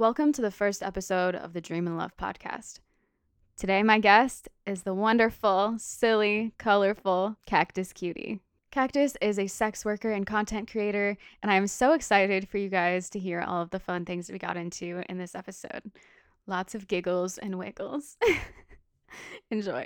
Welcome to the first episode of the Dream and Love podcast. Today, my guest is the wonderful, silly, colorful Cactus Cutie. Cactus is a sex worker and content creator, and I am so excited for you guys to hear all of the fun things we got into in this episode. Lots of giggles and wiggles. Enjoy.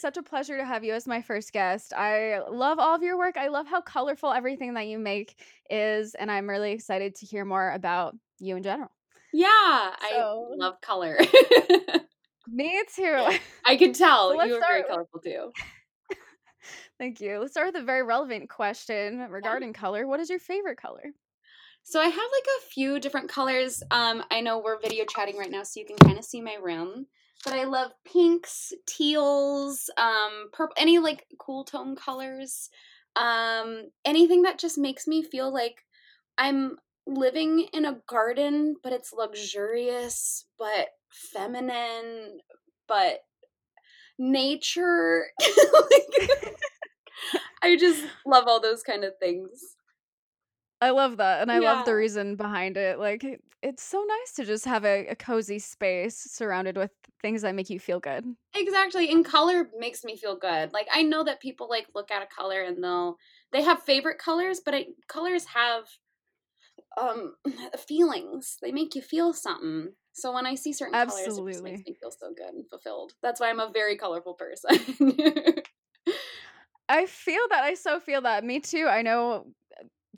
It's such a pleasure to have you as my first guest. I love all of your work. I love how colorful everything that you make is, and I'm really excited to hear more about you in general. Yeah, So- I love color. Me too. I can tell So you are very colorful too. Thank you. Let's start with a very relevant question regarding color. What is your favorite color? So I have like a few different colors. Um, I know we're video chatting right now, so you can kind of see my room. But I love pinks, teals, um, purple, any like cool tone colors. Um, anything that just makes me feel like I'm living in a garden, but it's luxurious, but feminine, but nature. Like, I just love all those kind of things. I love that. And I love the reason behind it. Like, it's so nice to just have a, a cozy space surrounded with things that make you feel good. Exactly. And color makes me feel good. Like I know that people like look at a color and they'll they have favorite colors, but I, colors have um feelings. They make you feel something. So when I see certain colors, it just makes me feel so good and fulfilled. That's why I'm a very colorful person. I feel that. I so feel that. Me too. I know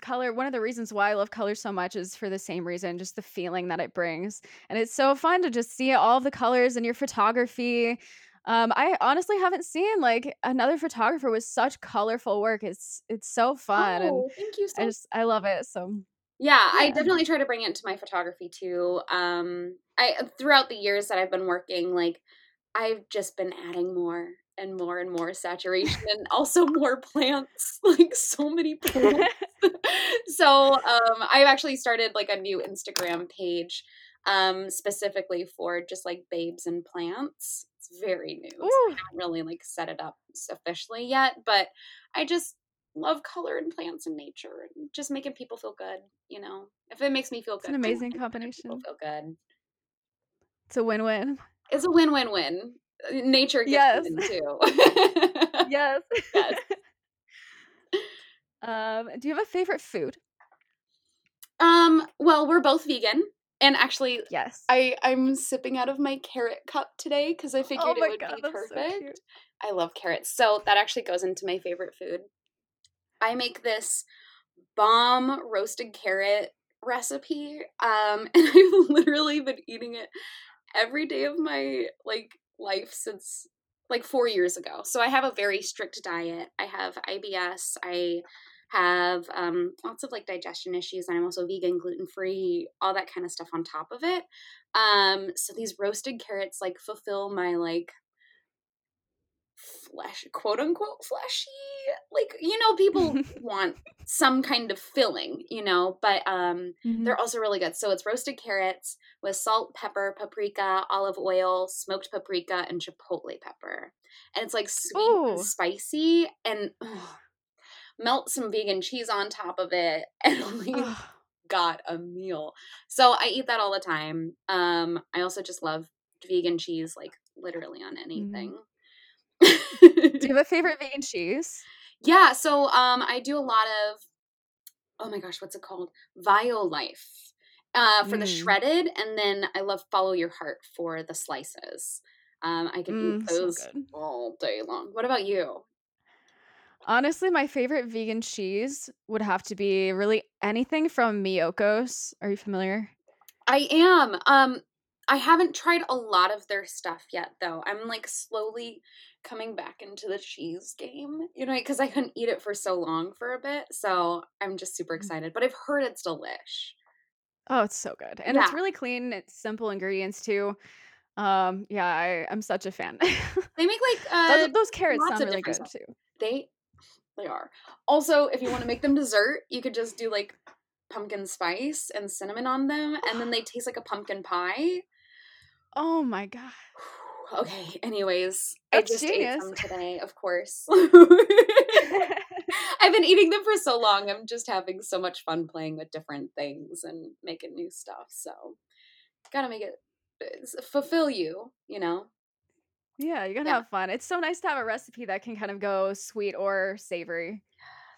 color, one of the reasons why I love color so much is for the same reason, just the feeling that it brings. And it's so fun to just see all the colors in your photography. Um, I honestly haven't seen like another photographer with such colorful work. It's it's so fun and oh, thank you so I just I love it. So Yeah, I definitely try to bring it into my photography too. Um I throughout the years that I've been working, like I've just been adding more and more and more saturation and also more plants, like so many plants. so um I've actually started like a new Instagram page um specifically for just like babes and plants. It's very new. so I haven't really like set it up officially yet, but I just love color and plants and nature and just making people feel good, you know. If it makes me feel good, It's good, an amazing want other people combination. feel good. it's a win-win. It's a win-win-win. Uh, Nature gets Yes. too. Yes. Yes. Um, do you have a favorite food? um, well, we're both vegan. And actually Yes. I I'm sipping out of my carrot cup today because I figured oh it would god, be so perfect. cute. I love carrots. So that actually goes into my favorite food. I make this bomb roasted carrot recipe um and I've literally been eating it every day of my like life since like 4 years ago. So I have a very strict diet. I have IBS. I have um lots of like digestion issues and I'm also vegan, gluten free, all that kind of stuff on top of it. Um so these roasted carrots like fulfill my like flesh quote unquote fleshy like you know people want some kind of filling you know but um Mhm. they're also really good so it's roasted carrots with salt pepper paprika olive oil smoked paprika and chipotle pepper and it's like sweet and spicy and ugh, melt some vegan cheese on top of it and we've got a meal. So i eat that all the time um i also just love vegan cheese like literally on anything. Do you have a favorite vegan cheese? yeah so um i do a lot of oh my gosh what's it called? Violife uh for the Mm. shredded and then i love follow your heart for the slices. Um i can Mm, eat those good. all day long. What about you Honestly, my favorite vegan cheese would have to be really anything from Miyoko's. Are you familiar? i am um i haven't tried a lot of their stuff yet though i'm like slowly coming back into the cheese game you know because i couldn't eat it for so long for a bit so i'm just super Mm. excited but i've heard it's delish Oh, it's so good. And it's really clean. It's simple ingredients too. Um, yeah, I, I'm such a fan. they make like uh those, those carrots sound really good different too. they they are also if you want to make them dessert you could just do like pumpkin spice and cinnamon on them and then they taste like a pumpkin pie Oh my god. Okay. Anyways, That's I just genius. ate some today, of course. I've been eating them for so long. I'm just having so much fun playing with different things and making new stuff. So, gotta make it uh, fulfill you, you know? Yeah, you're gonna Yeah. have fun. It's so nice to have a recipe that can kind of go sweet or savory.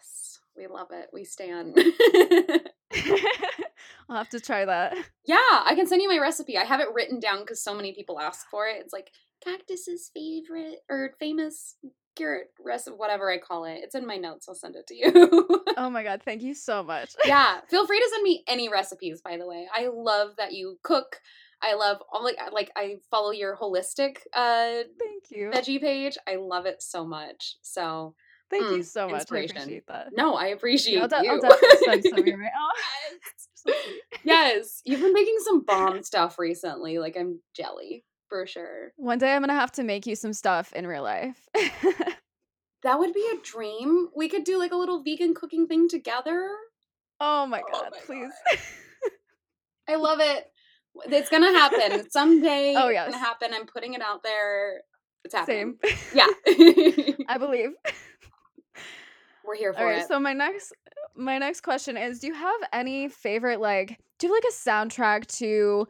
Yes, we love it. We stand. I'll have to try that. yeah, I can send you my recipe. I have it written down because so many people ask for it. It's like cactus's favorite or famous carrot recipe, whatever I call it. It's in my notes. I'll send it to you. Oh my god, thank you so much. yeah, feel free to send me any recipes. By the way, I love that you cook. I love all like like I follow your holistic uh Thank you. veggie page. I love it so much. So Thank you Mm, so much. I appreciate that. no, I appreciate I'll, de- you. I'll definitely send some your way. Oh, so yes, you've been making some bomb stuff recently. Like I'm jelly for sure. One day I'm gonna have to make you some stuff in real life. That would be a dream. We could do like a little vegan cooking thing together. oh my Oh god, my please. I love it. It's gonna happen someday. Oh, it's yes. gonna happen. I'm putting it out there. It's happening. Same. Yeah, I believe. we're here for All right, it. so my next my next question is do you have any favorite like do you have like a soundtrack to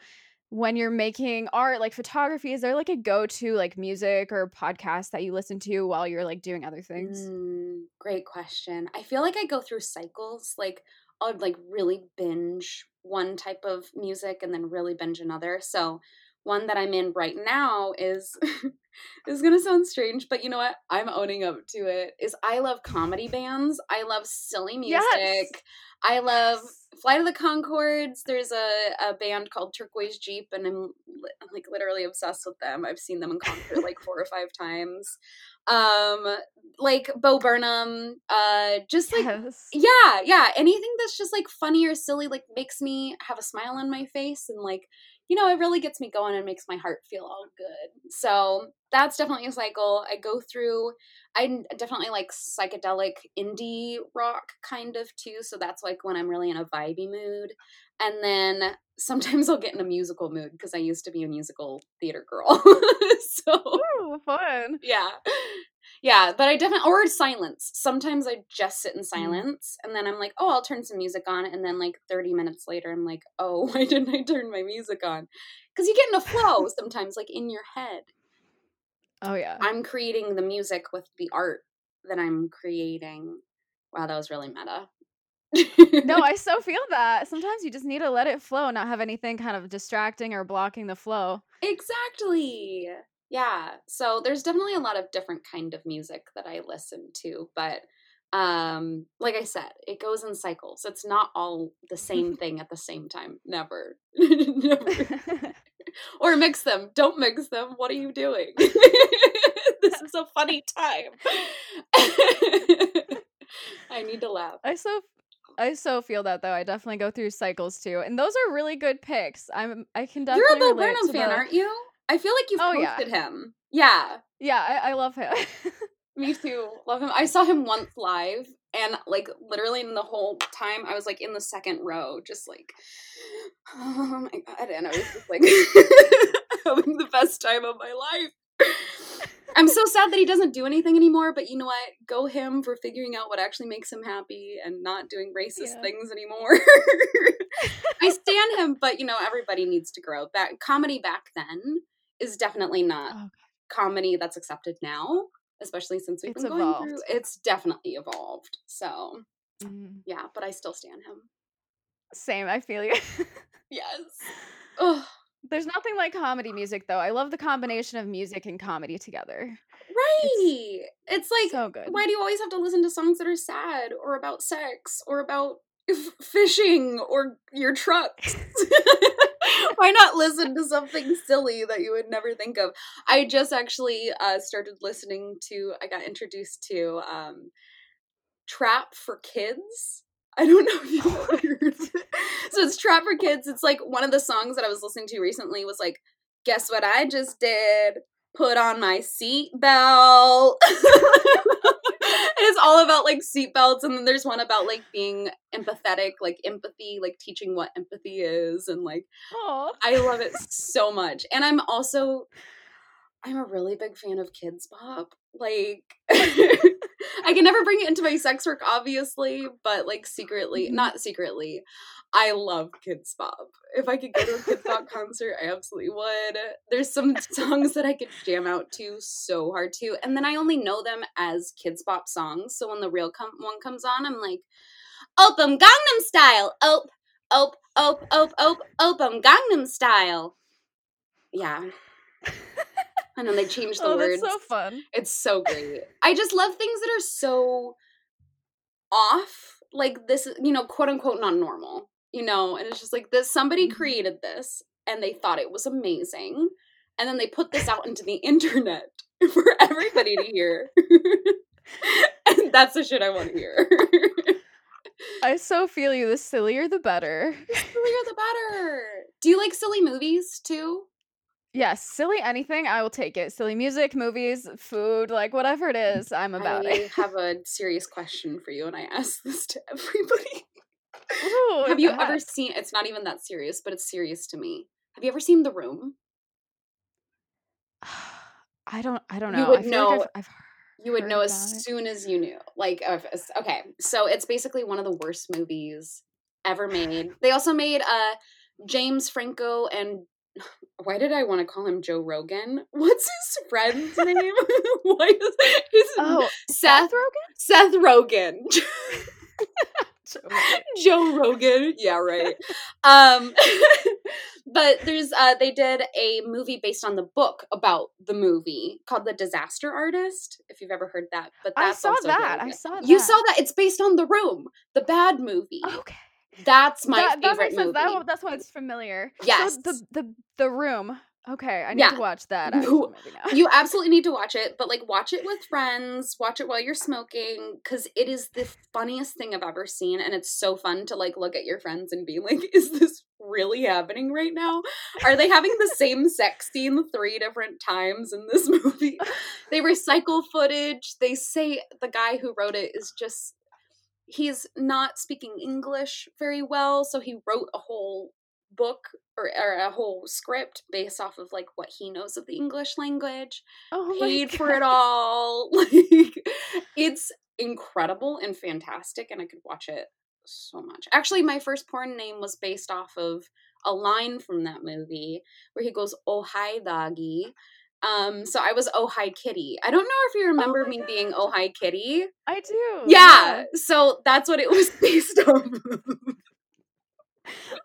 when you're making art like photography is there like a go-to like music or podcast that you listen to while you're like doing other things Mm, great question. I feel like I go through cycles. Like I'll like really binge one type of music and then really binge another. So one that I'm in right now is is gonna sound strange, but you know what? I'm owning up to it. Is I love comedy bands. I love silly music. Yes. I love Flight of the Conchords. There's a, a band called Turquoise Jeep, and I'm li- like literally obsessed with them. I've seen them in concert like four or five times. Um, like Bo Burnham. Uh, just like yes yeah, yeah. Anything that's just like funny or silly, like makes me have a smile on my face and like, you know, it really gets me going and makes my heart feel all good. So that's definitely a cycle. I go through, I definitely like psychedelic indie rock kind of too. So that's like when I'm really in a vibey mood. And then sometimes I'll get in a musical mood because I used to be a musical theater girl. so Ooh, fun yeah. Yeah, but I definitely or silence. Sometimes I just sit in mm. silence and then I'm like, "Oh, I'll turn some music on." And then like 30 minutes later I'm like, "Oh, why didn't I turn my music on?" Cuz you get in a flow sometimes like in your head. oh yeah I'm creating the music with the art that I'm creating. Wow, that was really meta. no i so feel that sometimes you just need to let it flow not have anything kind of distracting or blocking the flow Exactly. Yeah. So there's definitely a lot of different kind of music that I listen to, but um like I said, it goes in cycles. It's not all the same thing at the same time. Never. Never. Or mix them. Don't mix them. What are you doing? this is a funny time. I need to laugh. I so I so feel that though. I definitely go through cycles too, and those are really good picks. I'm I can definitely. You're a Bo relate Burnham fan, the- aren't you? I feel like you've Oh, yeah. posted him. Yeah. Yeah, I, I love him. Me too. Love him. I saw him once live and like literally in the whole time I was like in the second row, just like oh my god. And I was just like having the best time of my life. I'm so sad that he doesn't do anything anymore, but you know what? Go him for figuring out what actually makes him happy and not doing racist Yeah. things anymore. I stand him, but you know, everybody needs to grow. Back comedy back then is definitely not Oh, comedy that's accepted now, especially since we've It's been going through. evolved. It's definitely evolved. So Mhm. yeah, but I still stand him. Same, I feel you. Yes. Ugh. There's nothing like comedy music though. I love the combination of music and comedy together. Right. It's, like so good. why do you always have to listen to songs that are sad or about sex or about f- fishing or your trucks? why not listen to something silly that you would never think of? I just actually uh, started listening to. I got introduced to um, Trap for Kids. I don't know if you've heard. So it's Trap for Kids. It's like one of the songs that I was listening to recently was like, Guess what I just did? Put on my seatbelt. it's all about like seatbelts, and then there's one about like being empathetic, like empathy, like teaching what empathy is, and like Oh, I love it so much. And I'm also I'm a really big fan of Kidz Bop Like, I can never bring it into my sex work, obviously, but like secretly, Mhm. not secretly, I love Kidz Bop. If I could go to a Kidz Bop concert, I absolutely would. There's some songs that I could jam out to so hard to, and then I only know them as Kidz Bop songs. So when the real com- one comes on, I'm like, Opum Gangnam Style, op, op, op, op, op, Opum Gangnam Style. Yeah. And then they change the oh, words. that's so fun. It's so great. I just love things that are so off. Like this, you know, quote unquote, not normal. You know, and it's just like this. Somebody Mhm. created this, and they thought it was amazing, and then they put this out into the internet for everybody to hear. and that's the shit I want to hear. I so feel you. The sillier, the better. the sillier the better. Do you like silly movies too? Yes, silly anything, I will take it. Silly music, movies, food, like whatever it is, I'm about I it. have a serious question for you, and I ask this to everybody. Ooh, Have you ever seen? It's not even that serious, but it's serious to me. Have you ever seen The Room? I don't. I don't know. You would I know- Like I've, I've You would know as it. soon as you knew. Like, okay, so it's basically one of the worst movies ever made. They also made uh James Franco and why did I want to call him Joe Rogan? What's his friend's name? why is his Oh, Seth Rogen. Seth Rogen. Joe Rogan. Joe Rogan. Yeah, right. Um but there's uh they did a movie based on the book about the movie called The Disaster Artist, if you've ever heard that. But I that's saw that. really I saw You saw that it's based on The Room, the bad movie. Okay. That's my that, that makes sense. That, that's why it's familiar. So Yes. the the the room. Okay, I need Yeah. to watch that. You- Actually, maybe now. you absolutely need to watch it, but like watch it with friends, watch it while you're smoking, because it is the funniest thing I've ever seen, and it's so fun to like look at your friends and be like, "Is this really happening right now? Are they having the same sex scene three different times in this movie?" They recycle footage. They say the guy who wrote it is just he's not speaking English very well, so he wrote a whole book or, or a whole script based off of like what he knows of the English language. oh Paid for it all. Like it's incredible and fantastic and I could watch it so much. Actually, my first porn name was based off of a line from that movie where he goes, "Oh hi doggy." Um, so I was Oh Hi Kitty. I don't know if you remember my me being Oh Hi Kitty. I do. Yeah, so that's what it was based on.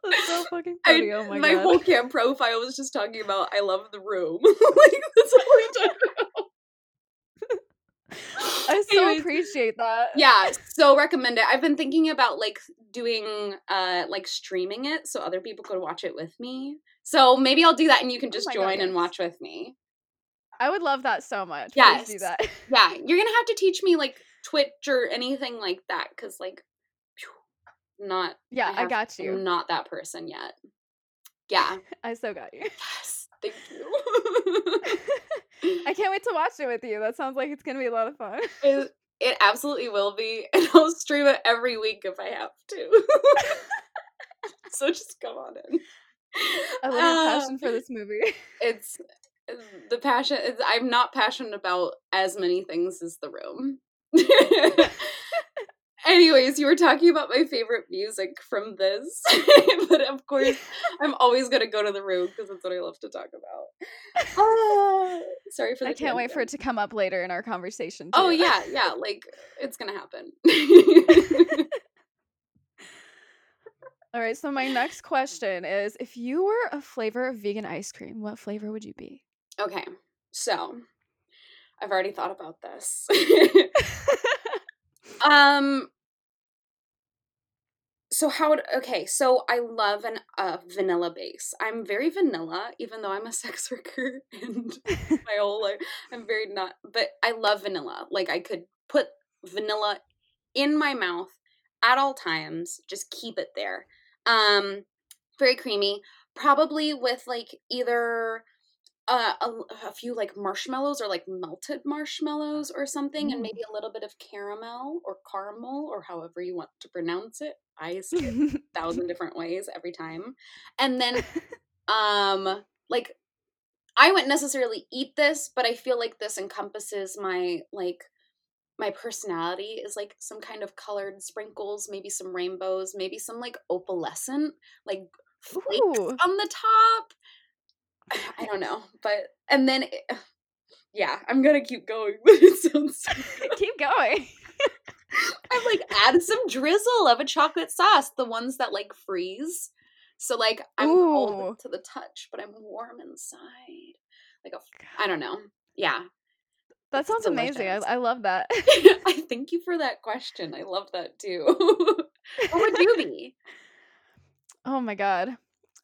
That's so fucking I- oh my, my god. whole camp profile was just talking about I love the room. like that's all I talk about. I so appreciate that. yeah, so recommend it. I've been thinking about like doing uh like streaming it so other people could watch it with me. So maybe I'll do that and you can Oh just God, join and watch with me. I would love that so much. Please Yes. do that. Yeah, you're gonna have to teach me like Twitch or anything like that because like, not Yeah, I, have- got I'm you. not that person yet. Yeah. I so got you. Yes. Thank you. I can't wait to watch it with you. That sounds like it's gonna be a lot of fun. it, it absolutely will be, and I'll stream it every week if I have to. so just come on in. I love your Uh, passion for this movie. It's the passion. I'm not passionate about as many things as the room. Anyways, you were talking about my favorite music from this, but of course, I'm always gonna go to the room because that's what I love to talk about. Ah, sorry for the I can't wait for it to come up later in our conversation. Oh yeah, yeah, like it's gonna happen. All right. So my next question is: If you were a flavor of vegan ice cream, what flavor would you be? Okay, so I've already thought about this. um, so how would okay? So I love an uh, vanilla base. I'm very vanilla, even though I'm a sex worker and my whole life I'm very not. But I love vanilla. Like I could put vanilla in my mouth at all times. Just keep it there. Um, very creamy. Probably with like either uh, a, a few like marshmallows or like melted marshmallows or something, and Mm. maybe a little bit of caramel or caramel or however you want to pronounce it. I skip a thousand different ways every time, and then um like I wouldn't necessarily eat this, but I feel like this encompasses my like my personality is like some kind of colored sprinkles, maybe some rainbows, maybe some like opalescent, like flakes Ooh. on the top. I don't know, but and then eh, it, yeah, I'm gonna keep going, but it sounds. Keep going. I'm like added some drizzle of a chocolate sauce, the ones that like freeze. So like I'm Ooh. cold to the touch, but I'm warm inside. Like a, I don't know. Yeah, That sounds amazing. I. I love that. I thank you for that question. I love that too. what would you be? Oh my god.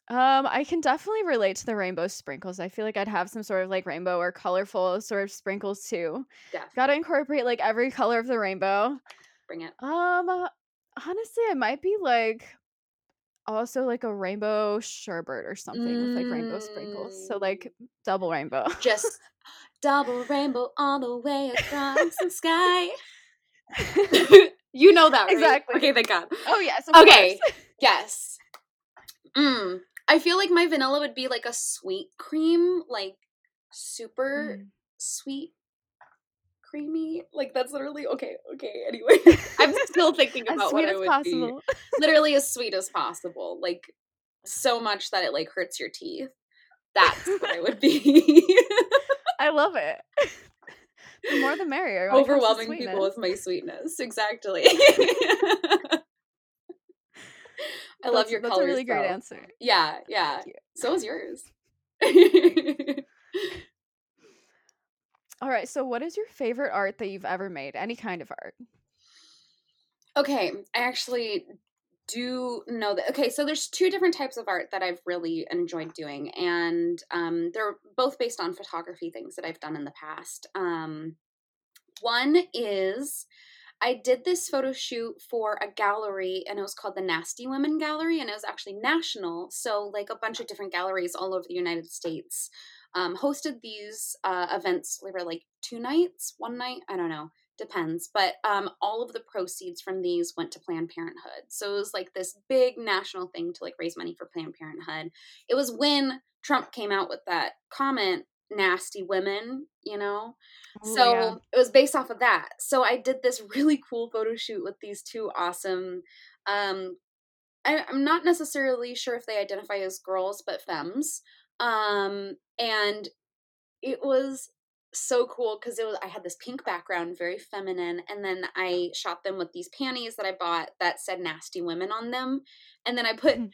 Um, I can definitely relate to the rainbow sprinkles. I feel like I'd have some sort of like rainbow or colorful sort of sprinkles too. Yeah, Gotta incorporate like every color of the rainbow. bring it. Um, uh, honestly, I might be like also like a rainbow sherbet or something with like rainbow sprinkles. So like double rainbow. Just double rainbow all the way across the sky. you know that, right? Exactly. Okay, thank God. oh yes. Okay. course. Yes. Mm. I feel like my vanilla would be like a sweet cream, like super Mm. sweet, creamy. Like that's literally okay. Okay. Anyway, I'm still thinking As about sweet what as would possible. be. Literally as sweet as possible. Like so much that it like hurts your teeth. That's what I would be. I love it. the more the merrier. when it comes to Overwhelming people with my sweetness. Exactly. I love your That's colors. That's a really great though. answer. Yeah, yeah. So is yours. All right. So, what is your favorite art that you've ever made? Any kind of art? okay, I actually do know that. Okay, so there's two different types of art that I've really enjoyed doing, and um, they're both based on photography things that I've done in the past. Um, one is I did this photo shoot for a gallery, and it was called the Nasty Women Gallery, and it was actually national. So, like a bunch of different galleries all over the United States um, hosted these uh, events. They were like two nights, one night, I don't know, depends. But um, all of the proceeds from these went to Planned Parenthood. So it was like this big national thing to like raise money for Planned Parenthood. It was when Trump came out with that comment, "nasty women," you know. Ooh, So yeah. it was based off of that. So I did this really cool photo shoot with these two awesome. Um, I, I'm not necessarily sure if they identify as girls, but femmes. Um, and it was so cool because it was I had this pink background, very feminine, and then I shot them with these panties that I bought that said "nasty women" on them, and then I put Mm.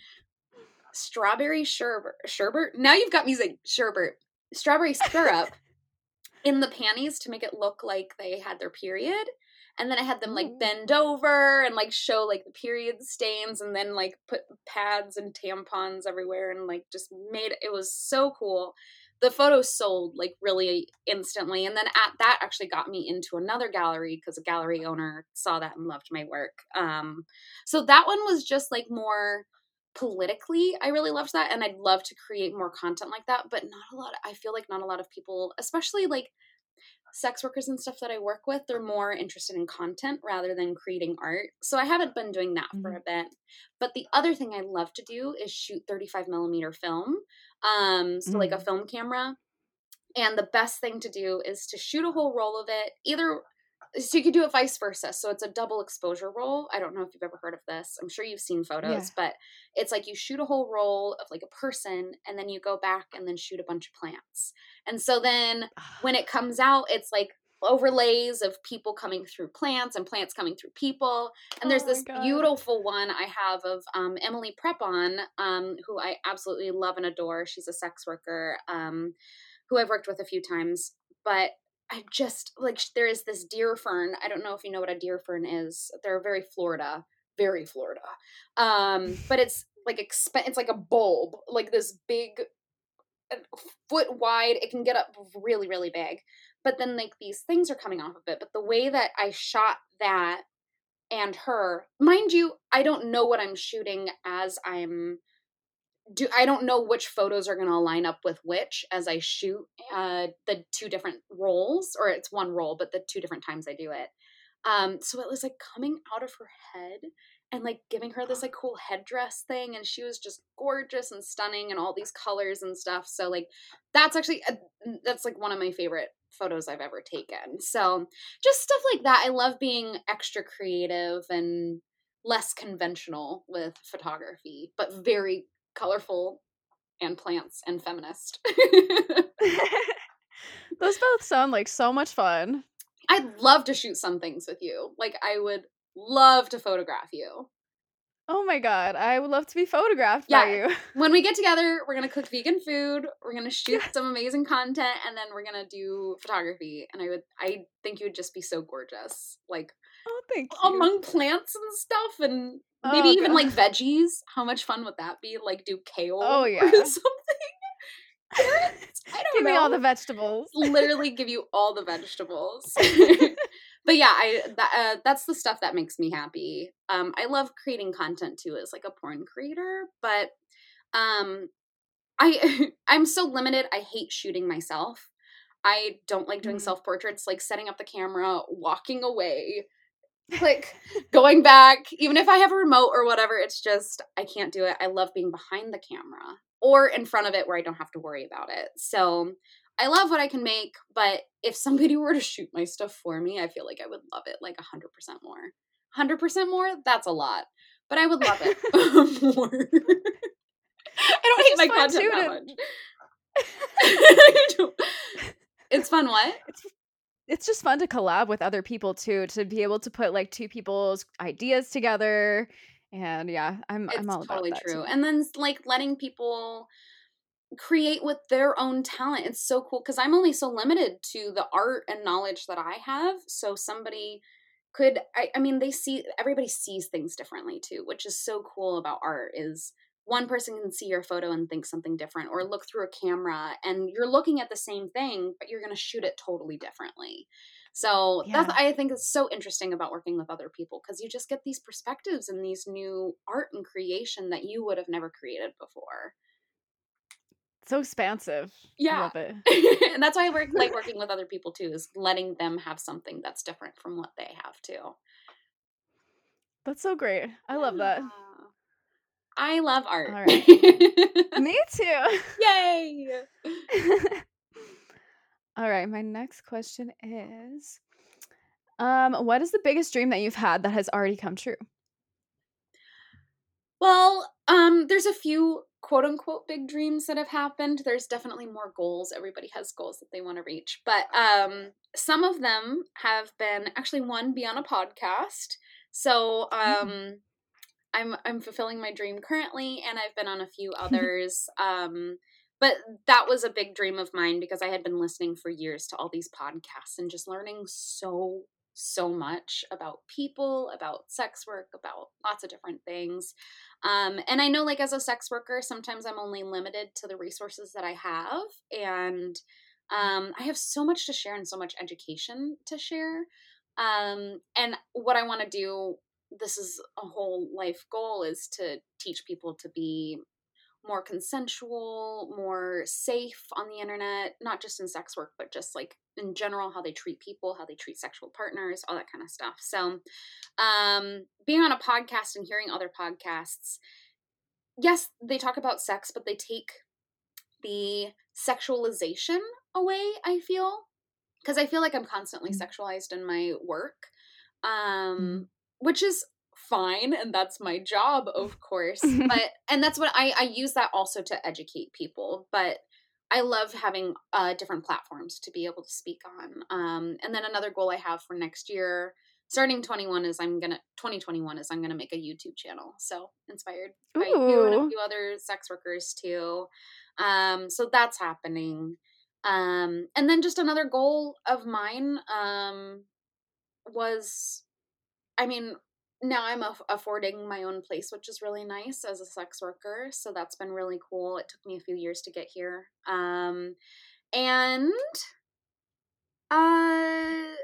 strawberry sherbet. Sherbet. Now you've got me saying sherbet. Strawberry syrup in the panties to make it look like they had their period. And then I had them like bend over and like show like the period stains and then like put pads and tampons everywhere and like just made it was so cool. The photo sold like really instantly. And then at that actually got me into another gallery because a gallery owner saw that and loved my work. Um so that one was just like more politically i really loved that and i'd love to create more content like that but not a lot i feel like not a lot of people especially like sex workers and stuff that i work with they're more interested in content rather than creating art so i haven't been doing that for Mhm. a bit but the other thing i love to do is shoot 35 millimeter film um so like a Mm. film camera and the best thing to do is to shoot a whole roll of it either so you could do it vice versa. So it's a double exposure roll. I don't know if you've ever heard of this. I'm sure you've seen photos but it's like you shoot a whole roll of like a person and then you go back and then shoot a bunch of plants. And so then when it comes out it's like overlays of people coming through plants and plants coming through people. And there's Oh this God. beautiful one i have of um, emily prepon um, who i absolutely love and adore. She's a sex worker um, who i've worked with a few times. But i just like there is this deer fern i don't know if you know what a deer fern is they're very florida very florida um but it's like exp- it's like a bulb like this big uh, foot wide it can get up really really big but then like these things are coming off of it but the way that i shot that and her mind you i don't know what i'm shooting as i'm do i don't know which photos are going to line up with which as i shoot uh the two different roles or it's one role but the two different times i do it. Um so it was like coming out of her head and like giving her this like cool headdress thing and she was just gorgeous and stunning and all these colors and stuff. So like that's actually a, that's like one of my favorite photos i've ever taken. So just stuff like that. I love being extra creative and less conventional with photography but very colorful and plants and feminist those both sound like so much fun i'd love to shoot some things with you like i would love to photograph you. Oh my god, I would love to be photographed yeah. by you. when we get together, we're gonna cook vegan food, we're gonna shoot some amazing content, and then we're gonna do photography. And I would I think you would just be so gorgeous. Like Oh thank you. Among plants and stuff and maybe oh, even god. like veggies. How much fun would that be? Like do kale oh, yeah. or something. I don't give know. me all the vegetables. Literally give you all the vegetables but yeah, I that, uh, that's the stuff that makes me happy. Um, I love creating content too as like a porn creator, but um, I I'm so limited. I hate shooting myself. I don't like doing mm-hmm. self portraits, like setting up the camera, walking away, like going back. Even if I have a remote or whatever, it's just I can't do it. I love being behind the camera or in front of it where I don't have to worry about it. So I love what I can make, but if somebody were to shoot my stuff for me, I feel like I would love it like 100% more. 100% more? That's a lot. But I would love it more. I don't hate my content that much. it's fun what? It's it's just fun to collab with other people too to be able to put like two people's ideas together and yeah i'm it's i'm all totally about that true too. and then like letting people create with their own talent. It's so cool because I'm only so limited to the art and knowledge that I have. So somebody could I, I mean they see everybody sees things differently too, which is so cool about art is one person can see your photo and think something different or look through a camera and you're looking at the same thing but you're going to shoot it totally differently so yeah. that's i think is so interesting about working with other people because you just get these perspectives and these new art and creation that you would have never created before so expansive. Yeah. love it. and that's why I work like working with other people too, is letting them have something that's different from what they have too. That's so great. I love that. I love art. All right. Me too. Yay. All right, my next question is um what is the biggest dream that you've had that has already come true? Well, um there's a few quote unquote big dreams that have happened. There's definitely more goals. Everybody has goals that they want to reach. But um, some of them have been actually one be on a podcast. So um, mm. I'm I'm fulfilling my dream currently, and I've been on a few others. um, but that was a big dream of mine because I had been listening for years to all these podcasts and just learning so so much about people, about sex work, about lots of different things. Um, and I know, like, as a sex worker, sometimes I'm only limited to the resources that I have. And um, I have so much to share and so much education to share. Um, and what I want to do, this is a whole life goal, is to teach people to be more consensual, more safe on the internet, not just in sex work, but just like in general, how they treat people, how they treat sexual partners, all that kind of stuff. So, um, being on a podcast and hearing other podcasts, yes, they talk about sex, but they take the sexualization away, I feel. Because I feel like I'm constantly mm-hmm. sexualized in my work, um, mm-hmm. Which is fine and that's my job of course but and that's what i i use that also to educate people but i love having uh different platforms to be able to speak on um and then another goal i have for next year starting 21 is i'm gonna 2021 is i'm gonna make a youtube channel so inspired by Ooh. you and a few other sex workers too um so that's happening um and then just another goal of mine um was i mean now I'm aff- affording my own place, which is really nice as a sex worker. So that's been really cool. It took me a few years to get here. Um, and uh,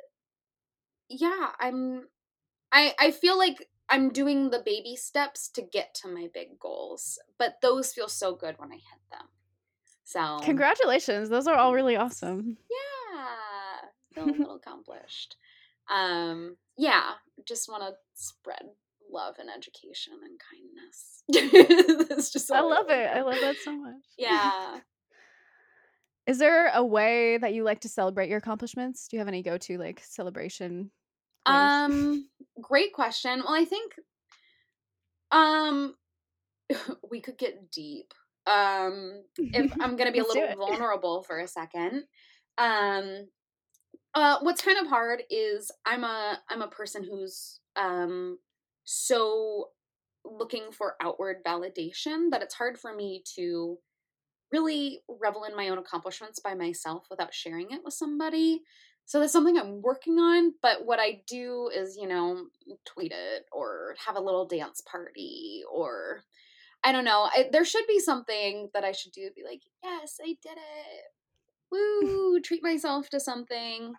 yeah, I'm. I I feel like I'm doing the baby steps to get to my big goals, but those feel so good when I hit them. So congratulations, those are all really awesome. Yeah, feel a little accomplished. Um, yeah, just want to spread love and education and kindness. just I love it. I love that so much. Yeah. Is there a way that you like to celebrate your accomplishments? Do you have any go-to like celebration? Ways? Um, great question. Well, I think um we could get deep. Um if I'm going to be a little vulnerable for a second. Um uh what's kind of hard is I'm a I'm a person who's um so looking for outward validation that it's hard for me to really revel in my own accomplishments by myself without sharing it with somebody. So that's something I'm working on. But what I do is, you know, tweet it or have a little dance party or I don't know. I, there should be something that I should do. Be like, yes, I did it. Woo! treat myself to something.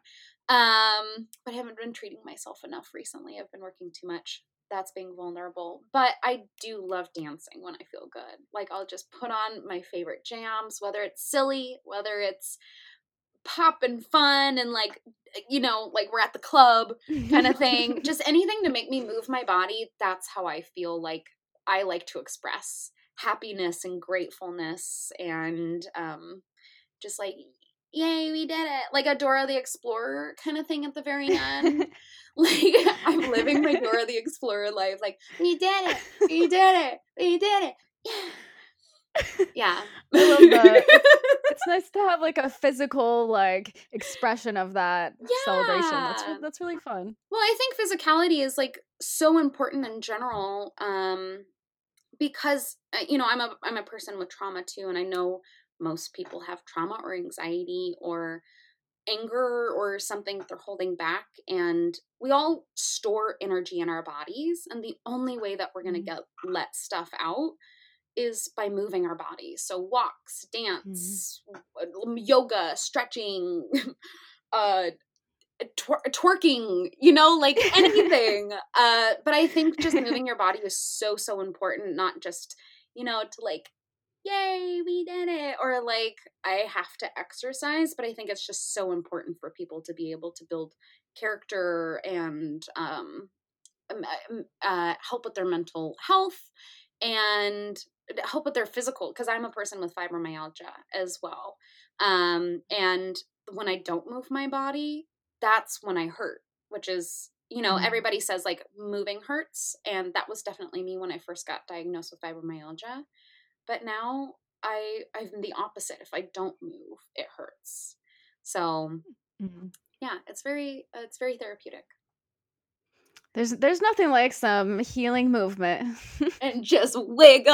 Um, but I haven't been treating myself enough recently. I've been working too much that's being vulnerable. But I do love dancing when I feel good. Like I'll just put on my favorite jams, whether it's silly, whether it's pop and fun and like you know, like we're at the club kind of thing. just anything to make me move my body. That's how I feel like I like to express happiness and gratefulness and um just like yay, we did it. Like a Dora the Explorer kind of thing at the very end. like I'm living my Dora the Explorer life. Like, we did it. We did it. We did it. Yeah. Yeah. I love that. It's, nice to have like a physical like expression of that yeah. celebration. That's that's really fun. Well, I think physicality is like so important in general um because uh, you know, I'm a I'm a person with trauma too and I know most people have trauma or anxiety or anger or something that they're holding back and we all store energy in our bodies and the only way that we're going to mm-hmm. get let stuff out is by moving our bodies so walks dance mm-hmm. yoga stretching uh twer- twerking you know like anything uh but i think just moving your body is so so important not just you know to like yay, we did it. Or like, I have to exercise, but I think it's just so important for people to be able to build character and um, uh, uh, help with their mental health and help with their physical because i'm a person with fibromyalgia as well um, and when i don't move my body that's when i hurt which is you know mm. everybody says like moving hurts and that was definitely me when i first got diagnosed with fibromyalgia but now I I'm the opposite. If I don't move, it hurts. So mm-hmm. yeah, it's very uh, it's very therapeutic. There's there's nothing like some healing movement and just wiggling.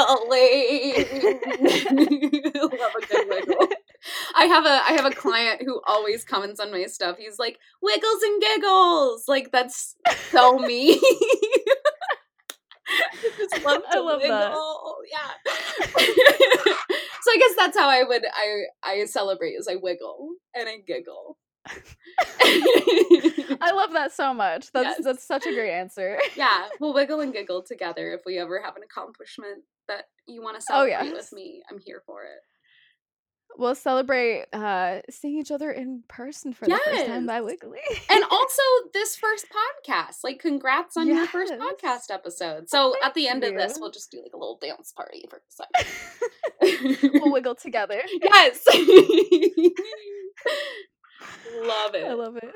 Love a good wiggle. I have a I have a client who always comments on my stuff. He's like wiggles and giggles. Like that's so me. just love to I love wiggle. That. Yeah. so I guess that's how I would I I celebrate is I wiggle and I giggle. I love that so much. That's yes. that's such a great answer. yeah, we'll wiggle and giggle together if we ever have an accomplishment that you want to oh, celebrate oh, yes. with me. I'm here for it we'll celebrate uh seeing each other in person for yes. the first time by Wiggly. and also this first podcast. Like congrats on yes. your first podcast episode. So Thank at the end you. of this, we'll just do like a little dance party for a second. we'll wiggle together. Yes. love it. I love it.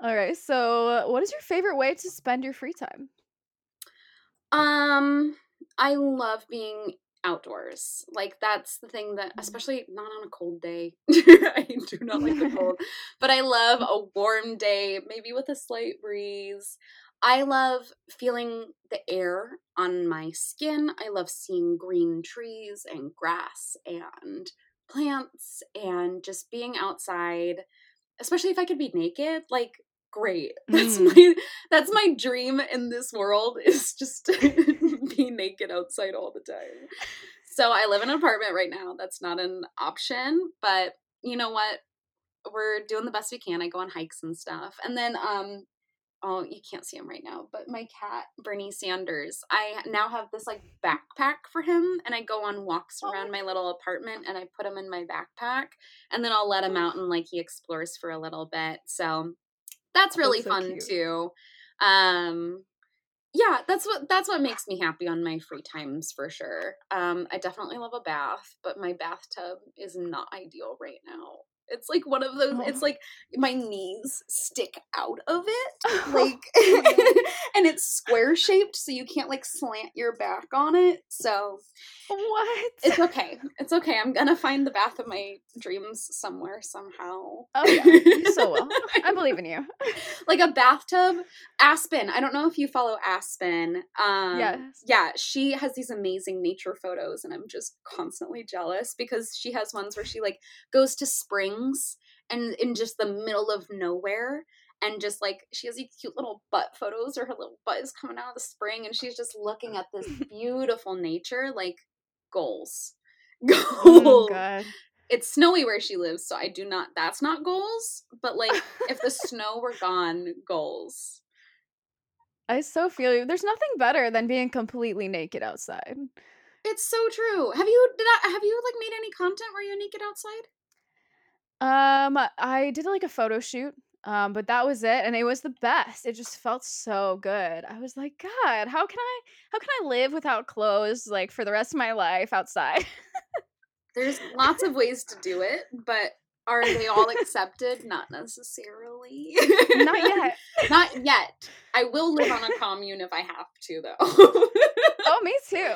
All right. So, what is your favorite way to spend your free time? Um, I love being outdoors. Like that's the thing that, mm. especially not on a cold day. I do not like the cold, but I love a warm day, maybe with a slight breeze. I love feeling the air on my skin. I love seeing green trees and grass and plants and just being outside, especially if I could be naked. Like great. That's mm. my that's my dream in this world is just be naked outside all the time. So I live in an apartment right now. That's not an option, but you know what? We're doing the best we can. I go on hikes and stuff. And then um oh, you can't see him right now, but my cat, Bernie Sanders, I now have this like backpack for him and I go on walks oh. around my little apartment and I put him in my backpack and then I'll let him out and like he explores for a little bit. So that's really that's so fun cute. too. Um, yeah, that's what that's what makes me happy on my free times for sure. Um, I definitely love a bath, but my bathtub is not ideal right now. It's like one of those. It's Oh. like my knees stick out of it, like, Oh, and it's square shaped, so you can't like slant your back on it. So what? it's okay. It's okay. I'm gonna find the bath of my dreams somewhere somehow. Oh yeah, you so will. I believe in you. like a bathtub. Aspen. I don't know if you follow Aspen. Um, Yes. Yeah, she has these amazing nature photos, and I'm just constantly jealous because she has ones where she like goes to springs and in just the middle of nowhere. And just like she has these cute little butt photos, or her little butt is coming out of the spring, and she's just looking at this beautiful nature, like goals. Mm, Goals good. it's snowy where she lives, so I do not. That's not goals, but like if the snow were gone, goals. I so feel you. There's nothing better than being completely naked outside. It's so true. Have you did I, have you like made any content where you're naked outside? Um, I did like a photo shoot, um, but that was it, and it was the best. It just felt so good. I was like, God, how can I, how can I live without clothes like for the rest of my life outside? There's lots of ways to do it, but are they all accepted? Not necessarily. Not yet. Not yet. I will live on a commune if I have to, though. Oh, me too.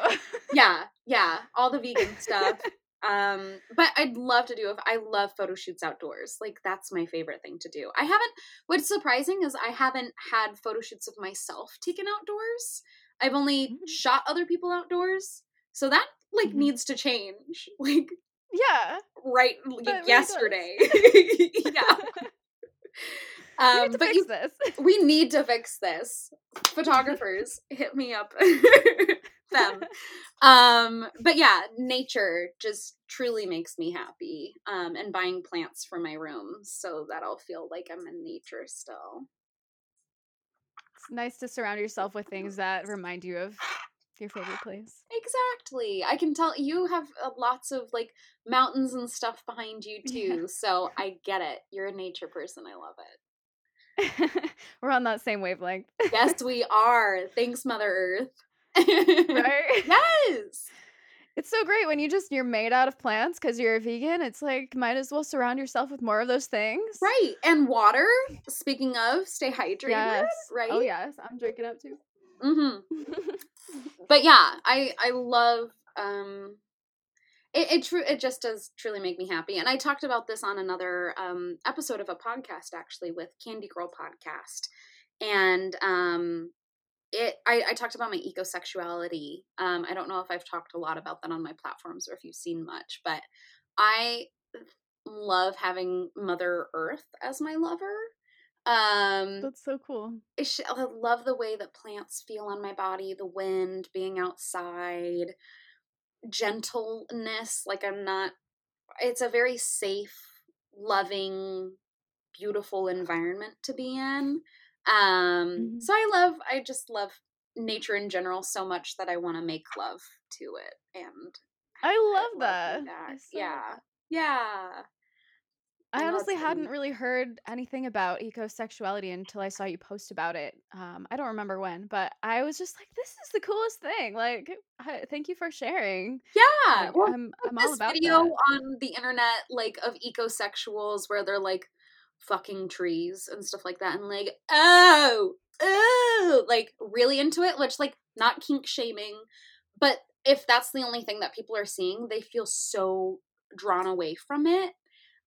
yeah, yeah, all the vegan stuff. Um, but I'd love to do if I love photo shoots outdoors. Like that's my favorite thing to do. I haven't what's surprising is I haven't had photo shoots of myself taken outdoors. I've only Mm. shot other people outdoors. So that like Mhm. needs to change. Like yeah. right yesterday. yeah. We Um, need to but fix you this. we need to fix this. Photographers, hit me up. Them. Um, but yeah, nature just truly makes me happy. Um, and buying plants for my room so that I'll feel like I'm in nature still. It's nice to surround yourself with things that remind you of your favorite place. Exactly. I can tell you have uh, lots of like mountains and stuff behind you Yeah. too. So I get it. You're a nature person. I love it. We're on that same wavelength. Yes, we are. Thanks, Mother Earth. Right? Yes. It's so great when you just you're made out of plants because you're a vegan. It's like might as well surround yourself with more of those things. Right. And water. Speaking of, stay hydrated. Yes. Right. Oh yes, I'm drinking up too. Mm-hmm. But yeah, I I love um it it, tru- it just does truly make me happy. And I talked about this on another um episode of a podcast actually with Candy Girl podcast. And um it I, I talked about my ecosexuality. Um I don't know if I've talked a lot about that on my platforms or if you've seen much, but I love having Mother Earth as my lover. Um That's so cool. I love the way that plants feel on my body, the wind, being outside, gentleness. Like I'm not, it's a very safe, loving, beautiful environment to be in. Um, Mhm. so I love, I just love nature in general so much that I want to make love to it. And I love love that. that. So- Yeah. Yeah. I I honestly hadn't really- really heard anything about ecosexuality until I saw you post about it. Um, I don't remember when, but I was just like, "This is the coolest thing!" Like, I, thank you for sharing. Yeah. Like, well, I'm, I'm all this about video that. on the internet like of ecosexuals where they're like fucking trees and stuff like that and like oh oh like really into it which like not kink shaming but if that's the only thing that people are seeing they feel so drawn away from it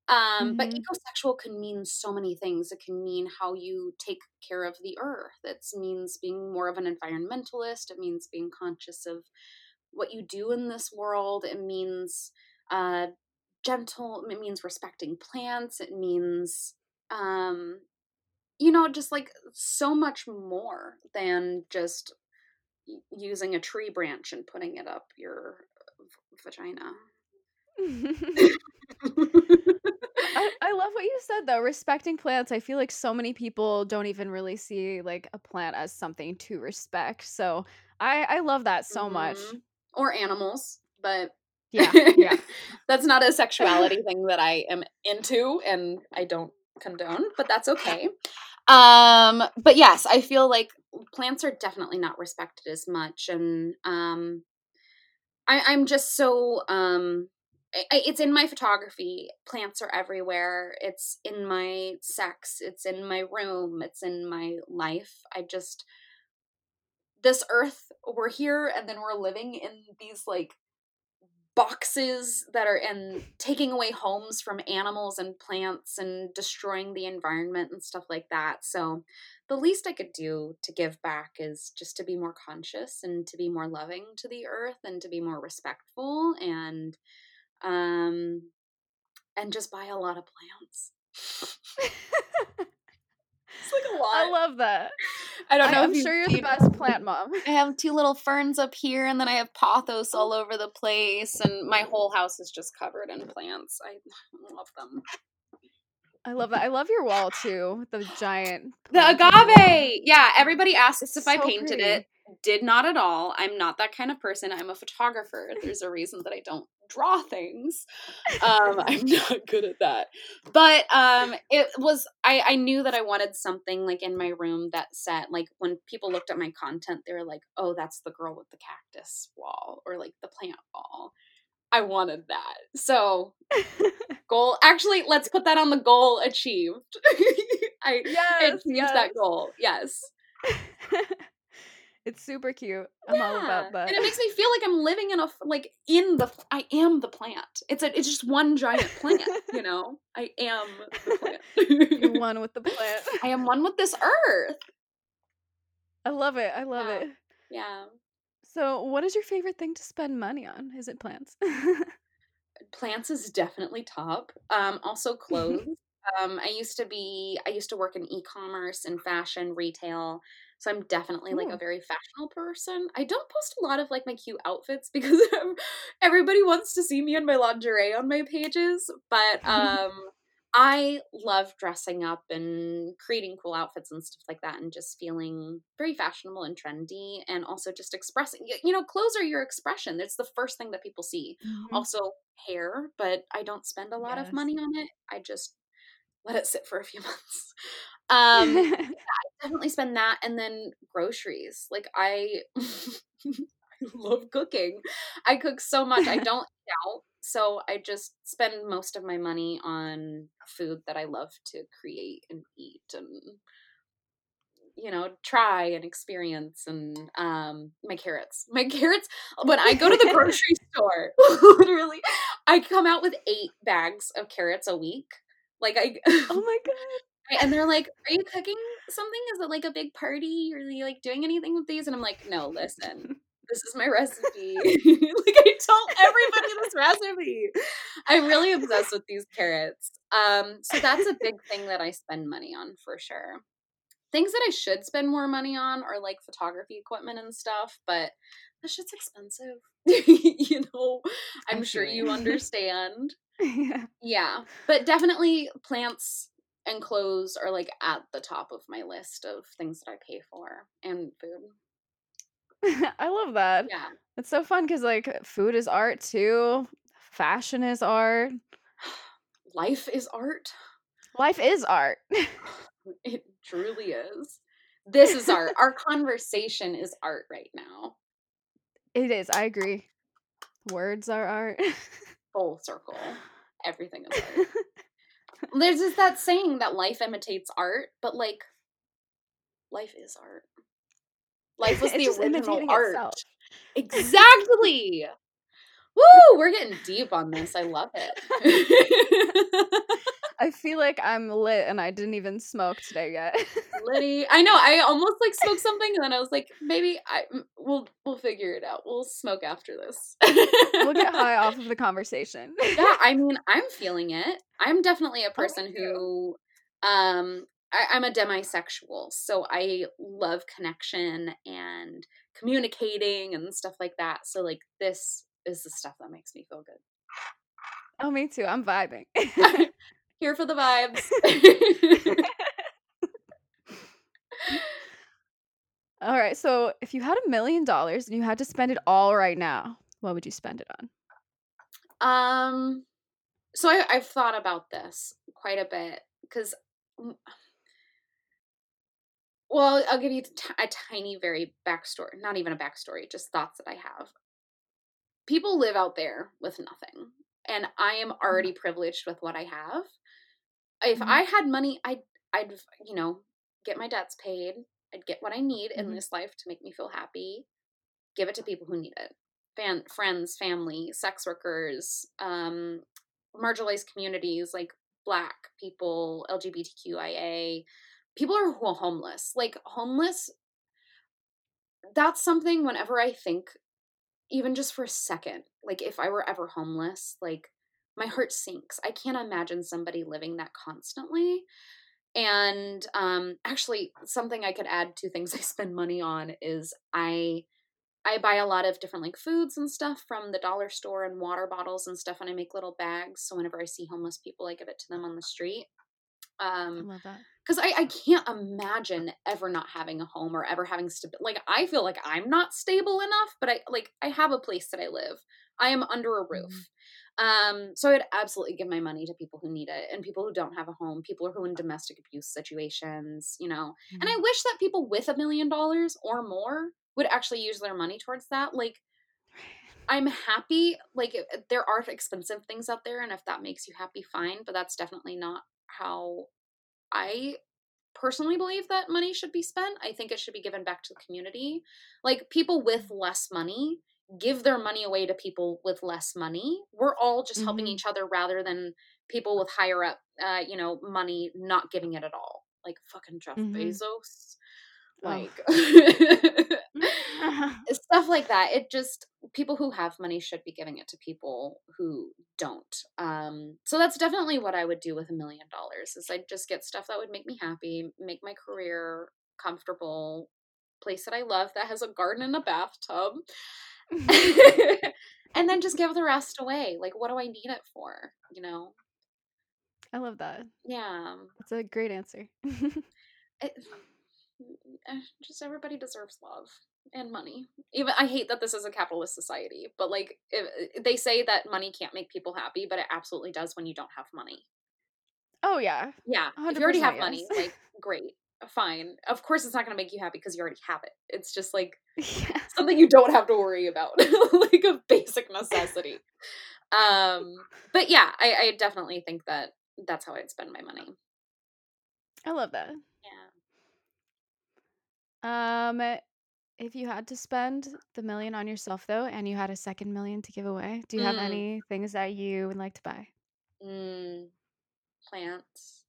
um but Mhm. ecosexual can mean so many things it can mean how you take care of the earth it means being more of an environmentalist it means being conscious of what you do in this world. It means uh, gentle. It means respecting plants. It means, um, you know, just like so much more than just using a tree branch and putting it up your v- vagina. I, I love what you said though. Respecting plants. I feel like so many people don't even really see like a plant as something to respect. So I I love that so much. Mhm. Or animals, but Yeah, yeah. that's not a sexuality thing that I am into and I don't condone, but that's okay. Um but yes, I feel like plants are definitely not respected as much and um I, i'm just so um I, it's in my photography plants are everywhere it's in my sex it's in my room it's in my life i just this earth we're here and then we're living in these like boxes that are and taking away homes from animals and plants and destroying the environment and stuff like that. So the least i could do to give back is just to be more conscious and to be more loving to the earth and to be more respectful and um and just buy a lot of plants it's like a lot. I love that. I don't know. I, am sure you're the best plant mom. I have two little ferns up here, and then I have pothos all over the place, and my whole house is just covered in plants. I love them. I love that. I love your wall too. The giant. The agave. Yeah, everybody asks it's if so I painted pretty. it. Did not at all. I'm not that kind of person. I'm a photographer. There's a reason that I don't draw things. Um, I'm not good at that. But um, it was I, I knew that I wanted something like in my room that set like when people looked at my content, they were like, "Oh, that's the girl with the cactus wall," or like the plant wall. I wanted that. So goal. Actually, let's put that on the goal achieved. I yes, achieved yes. that goal. Yes. It's super cute. I'm yeah. all about that. And it makes me feel like I'm living in a like in the I am the plant. It's a it's just one giant plant, you know. I am the plant. You're one with the plant. I am one with this earth. I love it. I love yeah. it. Yeah. So, what is your favorite thing to spend money on? Is it plants? plants is definitely top. Um also clothes. um I used to be I used to work in e-commerce and fashion retail so I'm definitely like a very fashionable person. I don't post a lot of like my cute outfits because everybody wants to see me in my lingerie on my pages, but um I love dressing up and creating cool outfits and stuff like that and just feeling very fashionable and trendy and also just expressing you know clothes are your expression. It's the first thing that people see. Mm-hmm. Also hair, but I don't spend a lot yes. of money on it. I just let it sit for a few months. Um, definitely spend that and then groceries. Like I, I love cooking. I cook so much. I don't doubt. So I just spend most of my money on food that I love to create and eat and you know try and experience and um my carrots my carrots when i go to the grocery store literally i come out with eight bags of carrots a week like i oh my god and they're like, "Are you cooking something? Is it like a big party? Are you like doing anything with these?" And I'm like, "No, listen, this is my recipe. like I told everybody this recipe. I'm really obsessed with these carrots. Um, so that's a big thing that I spend money on for sure. Things that I should spend more money on are like photography equipment and stuff, but that shit's expensive. you know, I'm sure you understand. yeah. yeah. But definitely plants and clothes are like at the top of my list of things that I pay for and food. I love that. Yeah. It's so fun because like food is art too. Fashion is art. Life is art. Life is art. it truly is. This is art. Our conversation is art right now. It is. I agree. Words are art. Full circle. Everything is art. There's just that saying that life imitates art, but like life is art. Life was the original art. Itself. Exactly. Woo, we're getting deep on this. I love it. I feel like I'm lit and I didn't even smoke today yet. Litty. I know. I almost like smoked something and then I was like, maybe I we'll we'll figure it out. We'll smoke after this. we'll get high off of the conversation. yeah, I mean, I'm feeling it. I'm definitely a oh, person who um I, I'm a demisexual, so I love connection and communicating and stuff like that. So like this is the stuff that makes me feel good. Oh, me too. I'm vibing. Here for the vibes. all right. So, if you had a million dollars and you had to spend it all right now, what would you spend it on? Um, so I, I've thought about this quite a bit because well, I'll give you t- a tiny, very backstory. Not even a backstory, just thoughts that I have. People live out there with nothing, and I am Mm-hmm. already privileged with what I have. If Mhm. I had money, I'd, I'd, you know, get my debts paid. I'd get what I need in Mhm. this life to make me feel happy. Give it to people who need it. Fan, friends, family, sex workers, um, marginalized communities like Black people, LGBTQIA, people are who are homeless. Like homeless, that's something. Whenever I think, even just for a second, like if I were ever homeless, like my heart sinks. I can't imagine somebody living that constantly. And um, actually, something I could add to things I spend money on is I I buy a lot of different like foods and stuff from the dollar store and water bottles and stuff, and I make little bags. So whenever I see homeless people, I give it to them on the street. Um, love that. because I, I can't imagine ever not having a home or ever having st- like I feel like I'm not stable enough, but I like I have a place that I live. I am under a roof. Um, so I'd absolutely give my money to people who need it and people who don't have a home, people who are in domestic abuse situations, you know. And I wish that people with a million dollars or more would actually use their money towards that. Like I'm happy. Like uh, there are expensive things out there, and if that makes you happy, fine. But that's definitely not how I personally believe that money should be spent. I think it should be given back to the community. Like people with less money give their money away to people with less money. We're all just helping Mhm. each other rather than people with higher up, uh, you know, money not giving it at all. Like fucking Jeff Mhm. Bezos. Oh. Like stuff like that it just people who have money should be giving it to people who don't um so that's definitely what i would do with a million dollars is i'd just get stuff that would make me happy make my career comfortable place that i love that has a garden and a bathtub and then just give the rest away like what do i need it for you know I love that. yeah That's a great answer. it, eh, just everybody deserves love and money. Even I hate that this is a capitalist society, but like if, they say that money can't make people happy, but it absolutely does when you don't have money. oh yeah. Yeah, if you already 100% have money, like great, fine. Of course, it's not going to make you happy because you already have it. It's just like yeah. something you don't have to worry about, like a basic necessity. Um, but yeah, I, I definitely think that that's how I'd spend my money. I love that. Yeah. Um if you had to spend the million on yourself though and you had a second million to give away, do you have Mm. any things that you would like to buy? Mm, plants.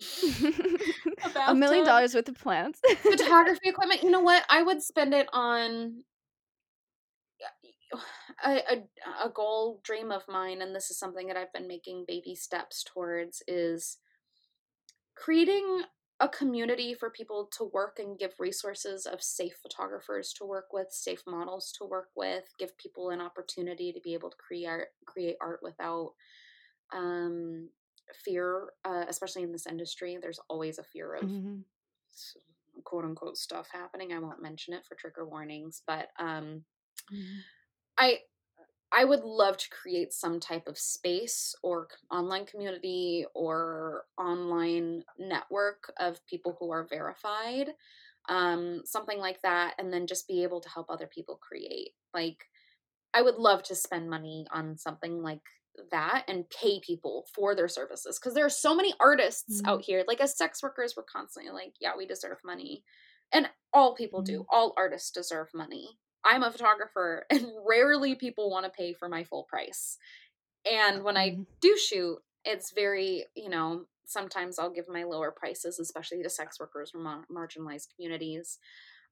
a million dollars worth of plants. photography equipment you know what i would spend it on a, a, a goal dream of mine and this is something that i've been making baby steps towards is creating a community for people to work and give resources of safe photographers to work with safe models to work with give people an opportunity to be able to create art, create art without um fear uh, especially in this industry there's always a fear of Mhm. quote unquote stuff happening. I won't mention it for trigger warnings, but um Mhm. I I would love to create some type of space or online community or online network of people who are verified. Um something like that and then just be able to help other people create. Like I would love to spend money on something like that and pay people for their services because there are so many artists Mhm. out here like as sex workers we're constantly like yeah we deserve money. And all people do all artists deserve money. I'm a photographer and rarely people want to pay for my full price. And when i Mhm. do shoot it's very you know sometimes i'll give my lower prices especially to sex workers or mar- marginalized communities.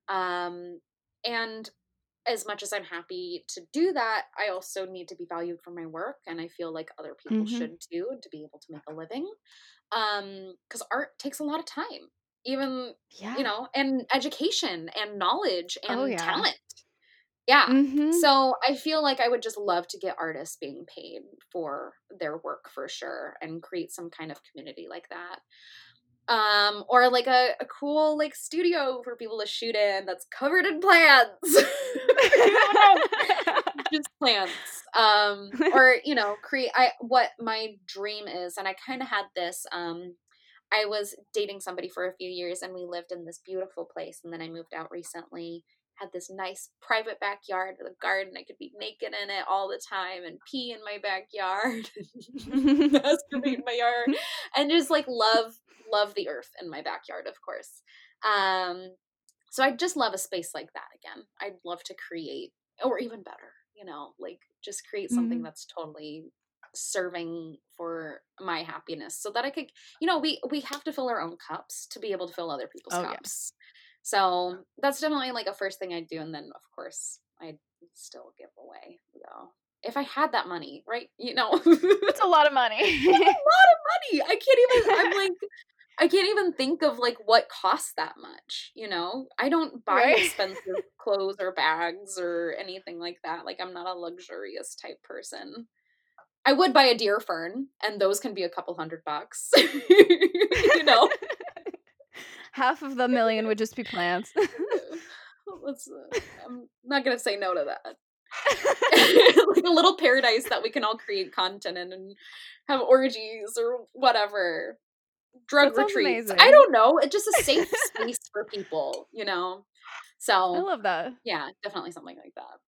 Um and as much as I'm happy to do that, I also need to be valued for my work, and I feel like other people Mhm. should too to be able to make a living. Um, because art takes a lot of time, even Yeah. you know, and education and knowledge and Oh, yeah. talent. Yeah. Mhm. So I feel like I would just love to get artists being paid for their work for sure and create some kind of community like that. Um, or like a, a cool like studio for people to shoot in that's covered in plants. just plants. Um, or you know, create I what my dream is, and I kind of had this um I was dating somebody for a few years and we lived in this beautiful place. And then I moved out recently, had this nice private backyard with a garden. I could be naked in it all the time and pee in my backyard, masturbate in my yard, and just like love, love the earth in my backyard, of course. Um, so I just love a space like that again. I'd love to create, or even better, you know, like just create something Mhm. that's totally serving for my happiness so that I could, you know, we we have to fill our own cups to be able to fill other people's Oh, yeah. cups. So that's definitely like a first thing I'd do, and then of course I'd still give away though if I had that money, right? You know, It's a lot of money. It's a lot of money. I can't even. I'm like, I can't even think of like what costs that much. You know, I don't buy Right. expensive clothes or bags or anything like that. Like, I'm not a luxurious type person. I would buy a deer fern, and those can be a couple hundred bucks. you know, Half of the million would just be plants. Let's, uh, I'm not gonna say no to that. like a little paradise that we can all create content in and have orgies or whatever. Drug That retreats. I don't know. It's just a safe space for people, you know? So I love that. yeah, definitely something like that.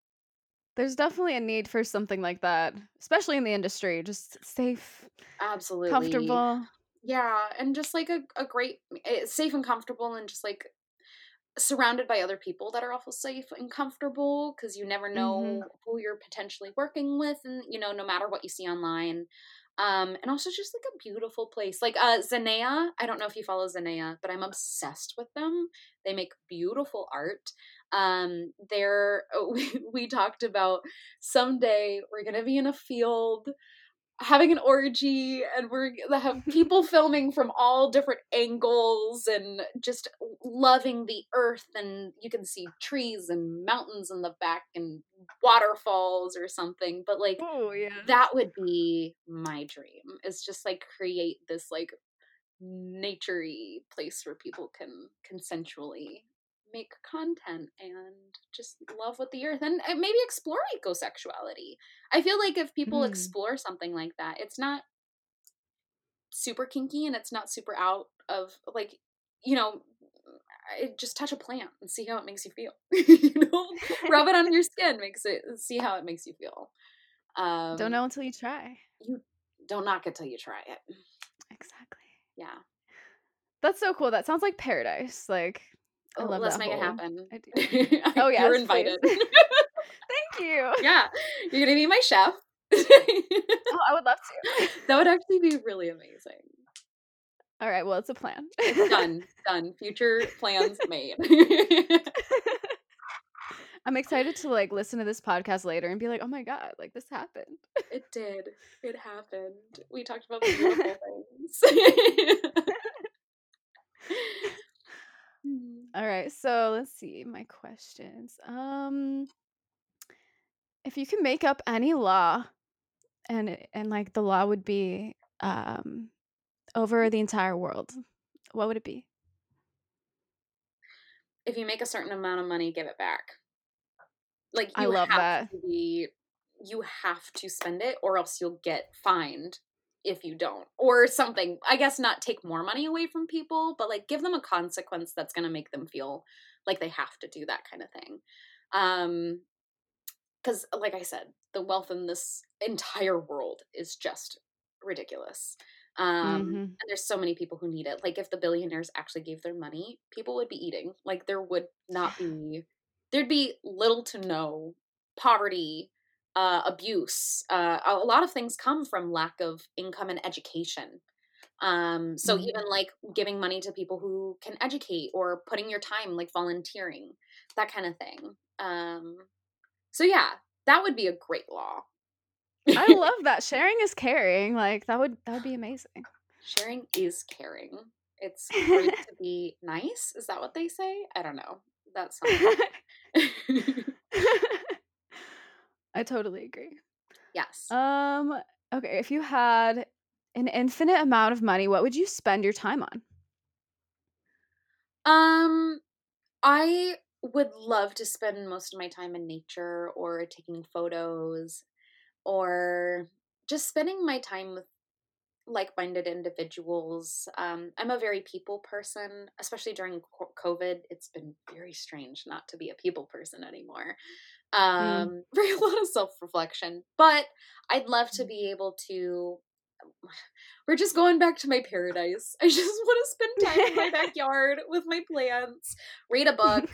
There's definitely a need for something like that, especially in the industry. Just safe, Absolutely. comfortable. Yeah, and just like a, a great, safe and comfortable and just like surrounded by other people that are also safe and comfortable because you never know Mhm. who you're potentially working with and you know no matter what you see online um and also just like a beautiful place like uh Zanea I don't know if you follow Zanea but I'm obsessed with them. They make beautiful art. Um they're we, we talked about someday we're gonna be in a field having an orgy and we're gonna have people filming from all different angles and just loving the earth and you can see trees and mountains in the back and waterfalls or something but like Oh yeah. that would be my dream is just like create this like naturey place where people can consensually make content and just love with the earth and uh, maybe explore ecosexuality i feel like if people Mm. explore something like that it's not super kinky and it's not super out of like you know just touch a plant and see how it makes you feel you know rub it on your skin makes it see how it makes you feel um Don't know until you try. you don't knock it till you try it Exactly. yeah That's so cool. That sounds like paradise. Like I Oh, love let's make it happen. Oh, yeah, you're invited Thank you. yeah you're gonna be my chef Oh, I would love to. that would actually be really amazing All right. Well, it's a plan. done done future plans made I'm excited to like listen to this podcast later and be like, oh my god, like this happened. it did it happened we talked about the beautiful things Hmm. All right. So let's see my questions. Um, if you could make up any law, and it- and like the law would be um over the entire world, what would it be? if you make a certain amount of money give it back like I you love have that. to be you have to spend it or else you'll get fined if you don't or something i guess not take more money away from people but like give them a consequence that's going to make them feel like they have to do that kind of thing. Um because like i said the wealth in this entire world is just ridiculous. Um Mhm. and there's so many people who need it. Like if the billionaires actually gave their money people would be eating. Like there would not be there'd be little to no poverty uh abuse uh a lot of things come from lack of income and education um so Mhm. even like giving money to people who can educate or putting your time like volunteering that kind of thing um so yeah that would be a great law I love that. Sharing is caring. Like that would that would be amazing. sharing is caring it's great to be nice is that what they say i don't know that's something I totally agree. yes Um, okay, if you had an infinite amount of money, what would you spend your time on? Um, I would love to spend most of my time in nature or taking photos or just spending my time with like-minded individuals. Um, I'm a very people person, especially during COVID. It's been very strange not to be a people person anymore. Um, mm. very a lot of self-reflection, but I'd love to mm. be able to. We're just going back to my paradise. I just want to spend time in my backyard with my plants, read a book,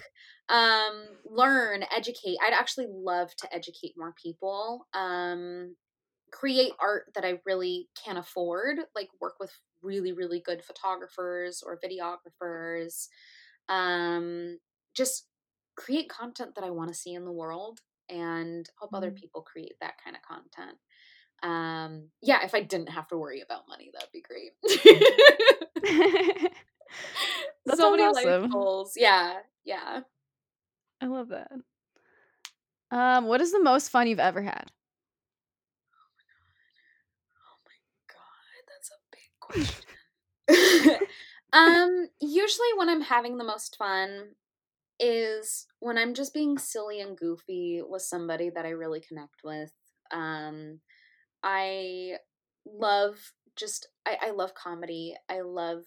um, learn, educate. I'd actually love to educate more people. Um, create art that I really can't afford, like work with really, really good photographers or videographers. Um, just create content that I want to see in the world and help other people create that kind of content. Um, yeah, if I didn't have to worry about money, that'd be great. That's so many awesome. life goals. Yeah, yeah. I love that. Um, what is the most fun you've ever had? Oh my god. Oh my god, that's a big question. Um, usually when I'm having the most fun is when I'm just being silly and goofy with somebody that I really connect with. Um, I love just I, I love comedy. I love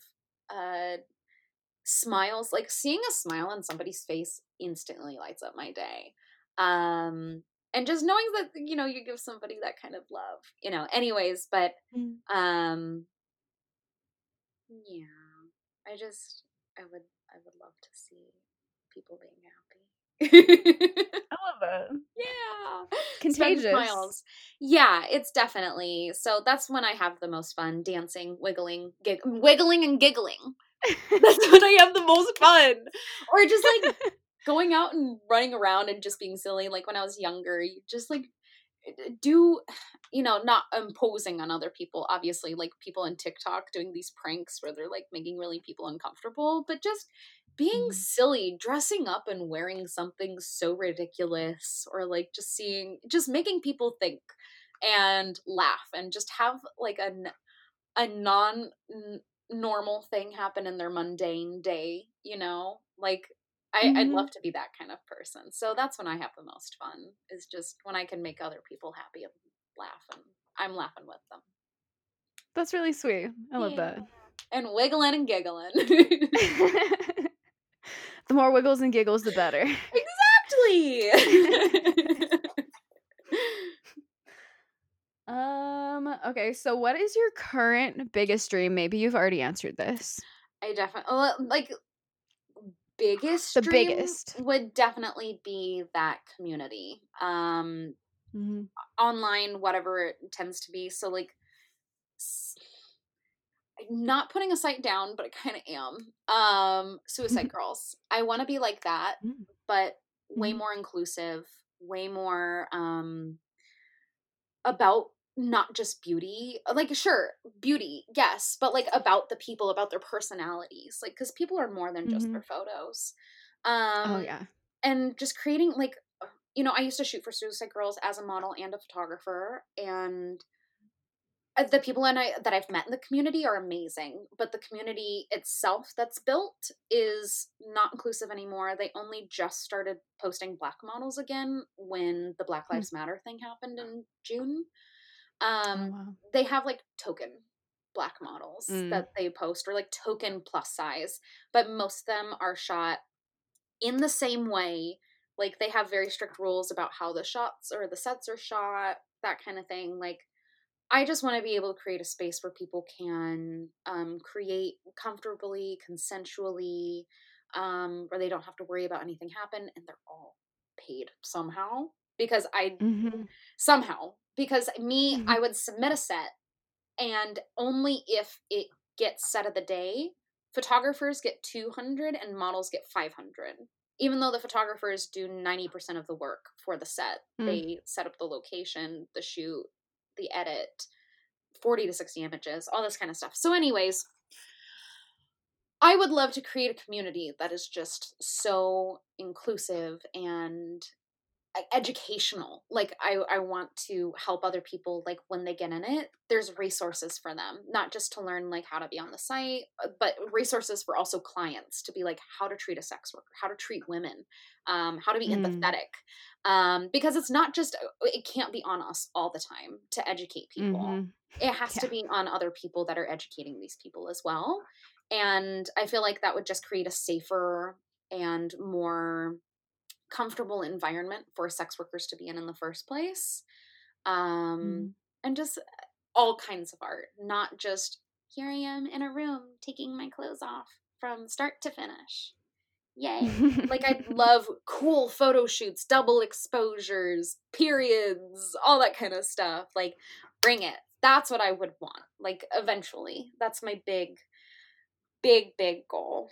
uh smiles. Like seeing a smile on somebody's face instantly lights up my day. Um and just knowing that you know you give somebody that kind of love you know anyways but mm. um yeah. I just I would I would love to see people being happy. I love that. Yeah. Contagious. Smiles. Yeah, it's definitely. So that's when I have the most fun dancing, wiggling, gig- wiggling and giggling. that's when I have the most fun. Or just like going out and running around and just being silly like when I was younger, you just like do you know not imposing on other people obviously like people in tiktok doing these pranks where they're like making really people uncomfortable but just being mm. silly dressing up and wearing something so ridiculous or like just seeing just making people think and laugh and just have like a a non normal thing happen in their mundane day you know like I, mm-hmm. I'd love to be that kind of person. So that's when I have the most fun, is just when I can make other people happy and laugh and I'm laughing with them. That's really sweet. I love yeah. that. And wiggling and giggling. the more wiggles and giggles, the better. Exactly. um, okay, so what is your current biggest dream? Maybe you've already answered this. I definitely like biggest the biggest would definitely be that community um mm-hmm. online whatever it tends to be so like not putting a site down but i kind of am um suicide girls i want to be like that mm-hmm. but way mm-hmm. more inclusive way more um about not just beauty like sure beauty yes but like about the people about their personalities like because people are more than just mm-hmm. their photos oh, um oh yeah and just creating like you know i used to shoot for suicide girls as a model and a photographer and uh, the people and I that I've met in the community are amazing, but the community itself that's built is not inclusive anymore. They only just started posting black models again when the Black hmm. Lives mm-hmm. Matter thing happened in June. Oh, um, oh, wow. they have like token black models mm. that they post or like token plus size, but most of them are shot in the same way. Like they have very strict rules about how the shots or the sets are shot, that kind of thing. Like I just want to be able to create a space where people can um, create comfortably, consensually, um, where they don't have to worry about anything happen and they're all paid somehow because I mm-hmm. somehow because me mm-hmm. I would submit a set and only if it gets set of the day photographers get 200 and models get 500 even though the photographers do 90% of the work for the set mm. they set up the location the shoot the edit 40 to 60 images all this kind of stuff. So anyways I would love to create a community that is just so inclusive and educational like i i want to help other people like when they get in it there's resources for them not just to learn like how to be on the site uh, but resources for also clients to be like how to treat a sex worker how to treat women um, how to be mm. empathetic um, because it's not just uh, it can't be on us all the time to educate people mm-hmm. it has yeah. to be on other people that are educating these people as well and i feel like that would just create a safer and more comfortable environment for sex workers to be in in the first place um mm. and just uh, all kinds of art not just here i am in a room taking my clothes off from start to finish. Yay. Like i love cool photo shoots double exposures periods all that kind of stuff like bring it. That's what i would want like eventually. That's my big big big goal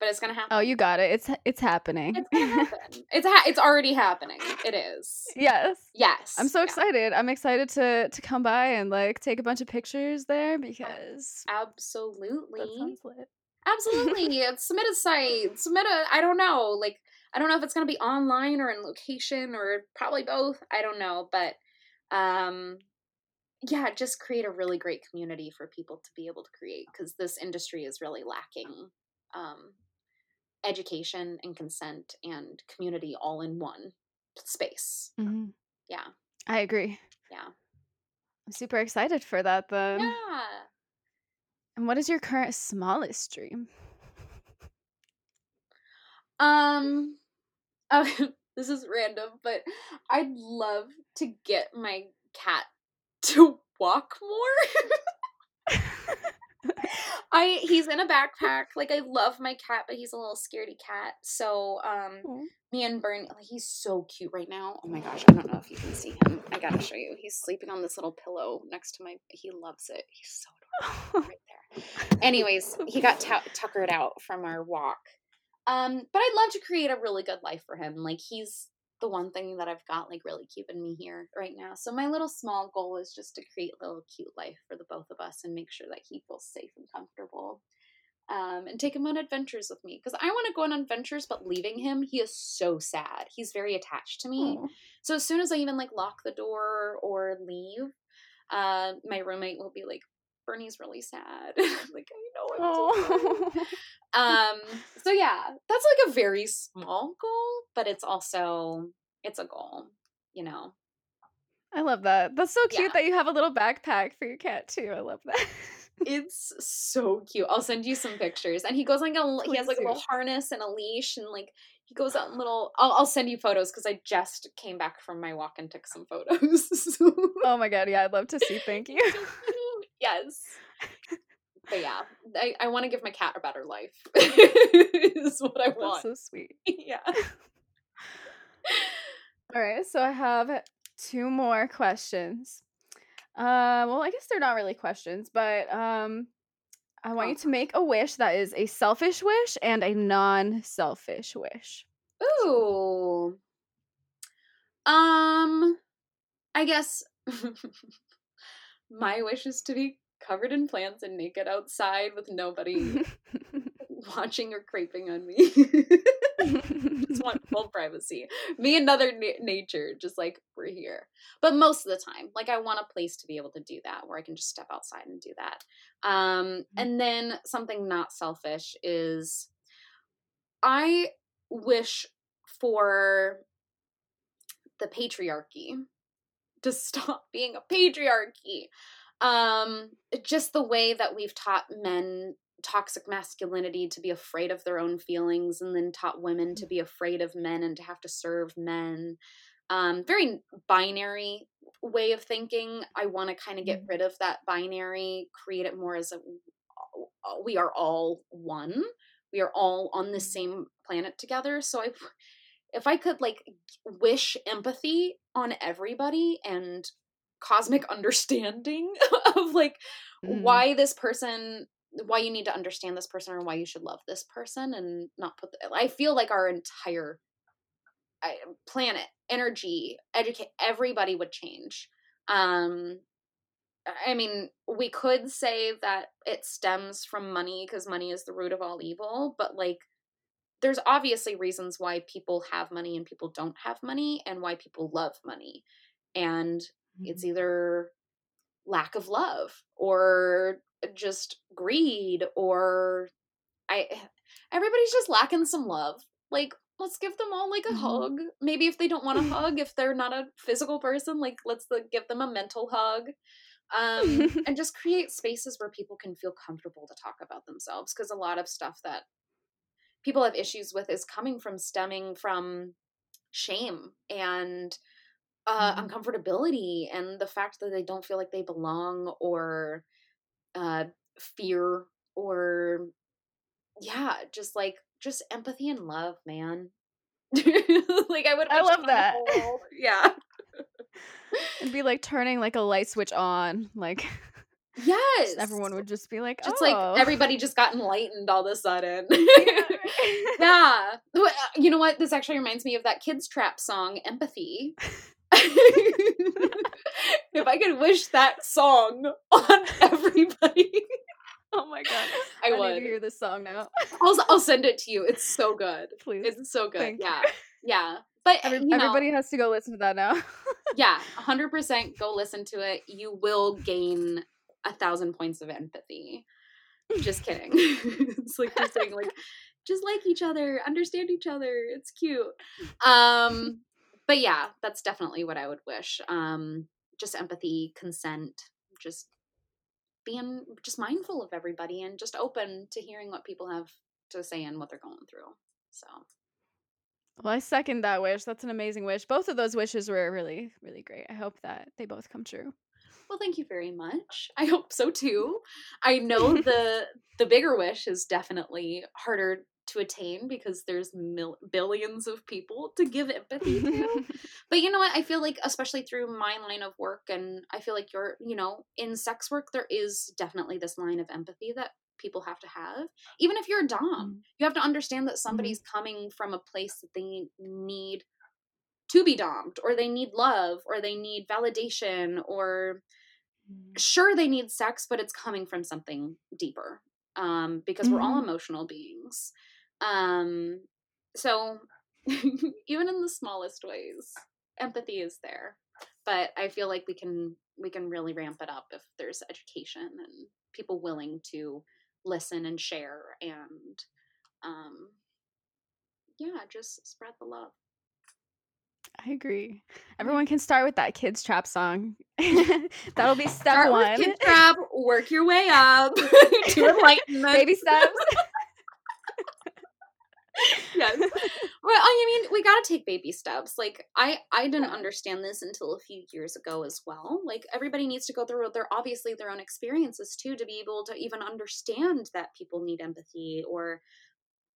but it's gonna happen. Oh, you got it. It's it's happening. It's gonna happen. it's ha- it's already happening. It is. Yes. Yes. I'm so excited. I'm excited to to come by and like take a bunch of pictures there because absolutely. Absolutely. submit a site. Submit a. I don't know. Like I don't know if it's gonna be online or in location or probably both. I don't know, but um yeah just create a really great community for people to be able to create because this industry is really lacking um, education and consent and community all in one space. Mm-hmm. Yeah. I agree. Yeah. I'm super excited for that then. Yeah. And what is your current smallest dream? Um uh, this is random, but I'd love to get my cat to walk more. I he's in a backpack. Like I love my cat, but he's a little scaredy cat. So um Aww. me and Bernie like he's so cute right now. Oh my gosh, I don't know if you can see him. I gotta show you. He's sleeping on this little pillow next to my he loves it. He's so adorable right there. Anyways, he got t- tuckered out from our walk. Um, but I'd love to create a really good life for him. Like he's the one thing that I've got like really keeping me here right now. So my little small goal is just to create a little cute life for the both of us and make sure that he feels safe and comfortable. Um, and take him on adventures with me because I want to go on adventures, but leaving him, he is so sad. He's very attached to me. Aww. So as soon as I even like lock the door or leave, uh, my roommate will be like, Bernie's really sad. like I know I'm so um so yeah that's like a very small goal but it's also it's a goal you know? I love that. That's so cute yeah. that you have a little backpack for your cat too. I love that. It's so cute. I'll send you some pictures and he goes like a he has like a little harness and a leash and like he goes out in little I'll, I'll send you photos because i just came back from my walk and took some photos. Oh my god yeah i'd love to see thank you. yes but yeah, I, I want to give my cat a better life. is what I want. That's so sweet. yeah. All right, so I have two more questions. Uh, well, I guess they're not really questions, but um, I want oh. you to make a wish that is a selfish wish and a non-selfish wish. Ooh. Um, I guess my wish is to be covered in plants and naked outside with nobody watching or creeping on me. just want full privacy. Me and other na- nature, just like we're here. But most of the time, like I want a place to be able to do that where I can just step outside and do that. Um, mm-hmm. and then something not selfish is I wish for the patriarchy to stop being a patriarchy um just the way that we've taught men toxic masculinity to be afraid of their own feelings and then taught women to be afraid of men and to have to serve men. Um very binary way of thinking. I want to kind of get mm-hmm. rid of that binary create it more as a we are all one. We are all on the mm-hmm. same planet together. So i if i could like wish empathy on everybody and cosmic understanding of like mm. why this person why you need to understand this person or why you should love this person and not put the, i feel like our entire planet energy educate everybody would change um i mean we could say that it stems from money because money is the root of all evil but like there's obviously reasons why people have money and people don't have money and why people love money. And it's Mm-hmm. either lack of love or just greed or I everybody's just lacking some love. Like let's give them all like a Mhm. hug. Maybe if they don't want a hug, if they're not a physical person, like let's like, give them a mental hug. Um and just create spaces where people can feel comfortable to talk about themselves because a lot of stuff that people have issues with is coming from stemming from shame and uh, Mhm. uncomfortability and the fact that they don't feel like they belong or uh, fear or yeah just like just empathy and love man like i would I love that. yeah It'd be like turning like a light switch on. Like yes everyone would just be like, just oh. like everybody just got enlightened all of a sudden Yeah. yeah uh, you know what this actually reminds me of that kids trap song empathy if i could wish that song on everybody. Oh my god. I I, need to hear this song now. I'll, I'll send it to you. It's so good. Please. it's so good. Thank you. yeah. Yeah. But Every- you know, everybody has to go listen to that now. yeah. 100% go listen to it. You will gain a thousand points of empathy. Just kidding. It's like just saying like just like each other understand each other. It's cute. Um but yeah that's definitely what i would wish um just empathy consent just being just mindful of everybody and just open to hearing what people have to say and what they're going through so Well, I second that wish. That's an amazing wish. Both of those wishes were really, really great. I hope that they both come true. Well, thank you very much. I hope so too. I know the the bigger wish is definitely harder to attain because there's mil- billions of people to give empathy to. but you know what? I feel like especially through my line of work and I feel like you're, you know, in sex work there is definitely this line of empathy that people have to have. Even if you're a dom, Mm. you have to understand that somebody's coming from a place that they need to be domed or they need love or they need validation or sure they need sex but it's coming from something deeper um because we're all Mhm. emotional beings um so even in the smallest ways empathy is there but i feel like we can we can really ramp it up if there's education and people willing to listen and share and um yeah just spread the love I agree. Everyone can start with that kids trap song. That'll be step Start one. with kid trap work your way up to enlightenment Baby steps. Yes. Well, I mean, we gotta take baby steps. Like, I I didn't understand this until a few years ago as well. Like, everybody needs to go through their obviously their own experiences too to be able to even understand that people need empathy or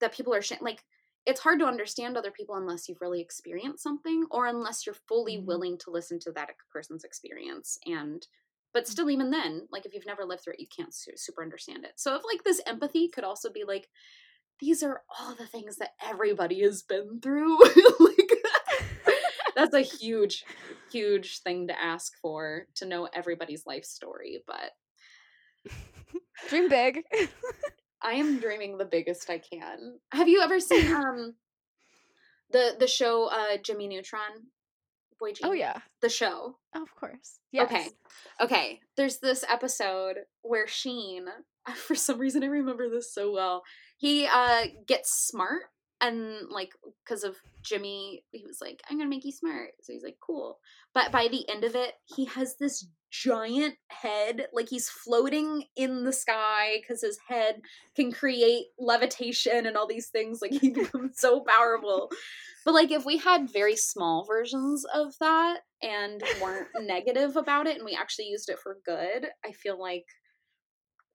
that people are sh- like. It's hard to understand other people unless you've really experienced something or unless you're fully Mhm. willing to listen to that person's experience and but still even then like if you've never lived through it you can't su- super understand it so if like this empathy could also be like these are all the things that everybody has been through. like, that's a huge, huge thing to ask for to know everybody's life story. But Dream big. I am dreaming the biggest I can. Have you ever seen um the the show uh Jimmy Neutron? Boy oh yeah. the show. Of course. Yes. Okay. Okay. There's this episode where Sheen, for some reason I remember this so well. He uh gets smart and like because of Jimmy, he was like, I'm gonna make you smart. So he's like, cool. But by the end of it, he has this giant head, like he's floating in the sky because his head can create levitation and all these things. Like he becomes so powerful. But like if we had very small versions of that and weren't negative about it and we actually used it for good, I feel like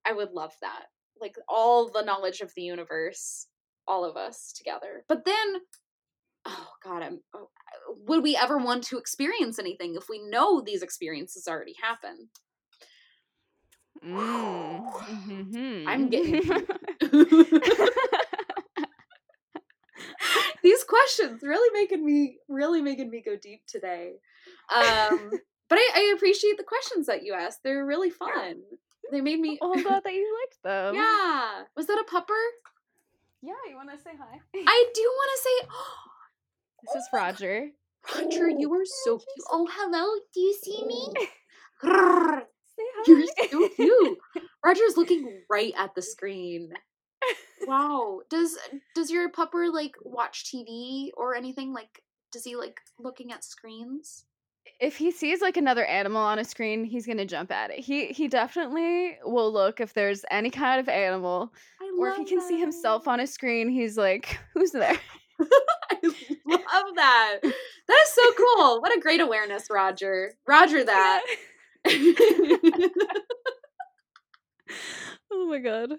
I would love that. Like all the knowledge of the universe, all of us together. But then oh god, I'm oh, would we ever want to experience anything if we know these experiences already happen? Mm. I'm getting these questions really making me really making me go deep today um but I, I appreciate the questions that you asked they're really fun they made me oh, I'm glad that you liked them. yeah was that a pupper Yeah, you want to say hi? I do want to say, this is oh Roger. Roger, you are so cute. Oh, hello. Do you see me? Say hi. You're so cute. Roger's looking right at the screen. Wow. Does does your pupper like watch TV or anything? Like, does he like looking at screens? If he sees like another animal on a screen, he's gonna jump at it. He he definitely will look if there's any kind of animal, I or if he can see himself on a screen, he's like, "Who's there?" I love that. That is so cool. What a great awareness, Roger. Roger that. oh my god,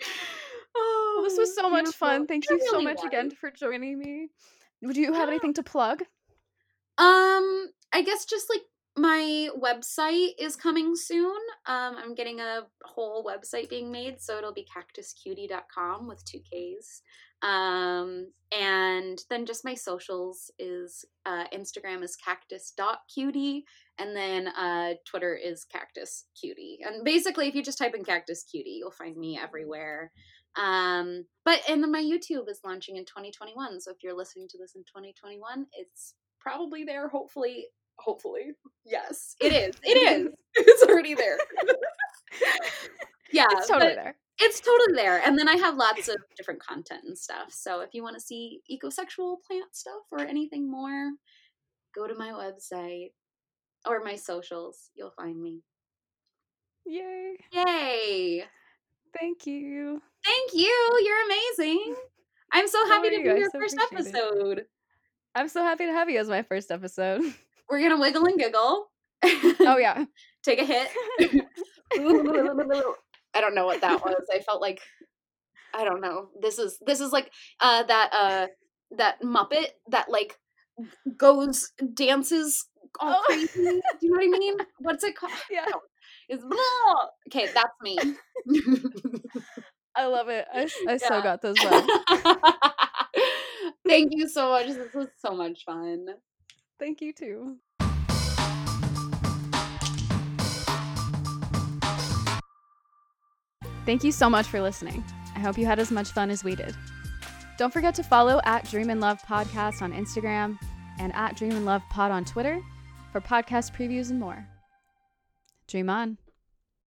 oh, this was so much fun. Thank you so really much was. again for joining me. Would you have Yeah. anything to plug? Um, I guess just like my website is coming soon. Um, I'm getting a whole website being made, so it'll be cactuscutie.com with two K's. Um, and then just my socials is uh, Instagram is cactus.cutie, and then uh, Twitter is cactus cutie. And basically, if you just type in cactus cutie, you'll find me everywhere. Um, but and then my YouTube is launching in 2021. So if you're listening to this in 2021, it's probably there. Hopefully, hopefully, yes, it is. It is. It's already there. yeah, it's totally there. It's totally there. And then I have lots of different content and stuff. So if you want to see ecosexual plant stuff or anything more, go to my website or my socials. You'll find me. Yay! Yay! Thank you. Thank you. You're amazing. I'm so happy to be your so first it. episode. I'm so happy to have you as my first episode. We're gonna wiggle and giggle. oh yeah. Take a hit. I don't know what that was. I felt like I don't know. This is this is like uh that uh that Muppet that like goes dances all Oh. crazy. Do you know what I mean? What's it called? Yeah. Blah. Okay, that's me. I love it. I, so Yeah. got those. Thank you so much. This was so much fun. Thank you too. Thank you so much for listening. I hope you had as much fun as we did. Don't forget to follow at Dream and Love Podcast on Instagram and at Dream and Love Pod on Twitter for podcast previews and more. Dream on.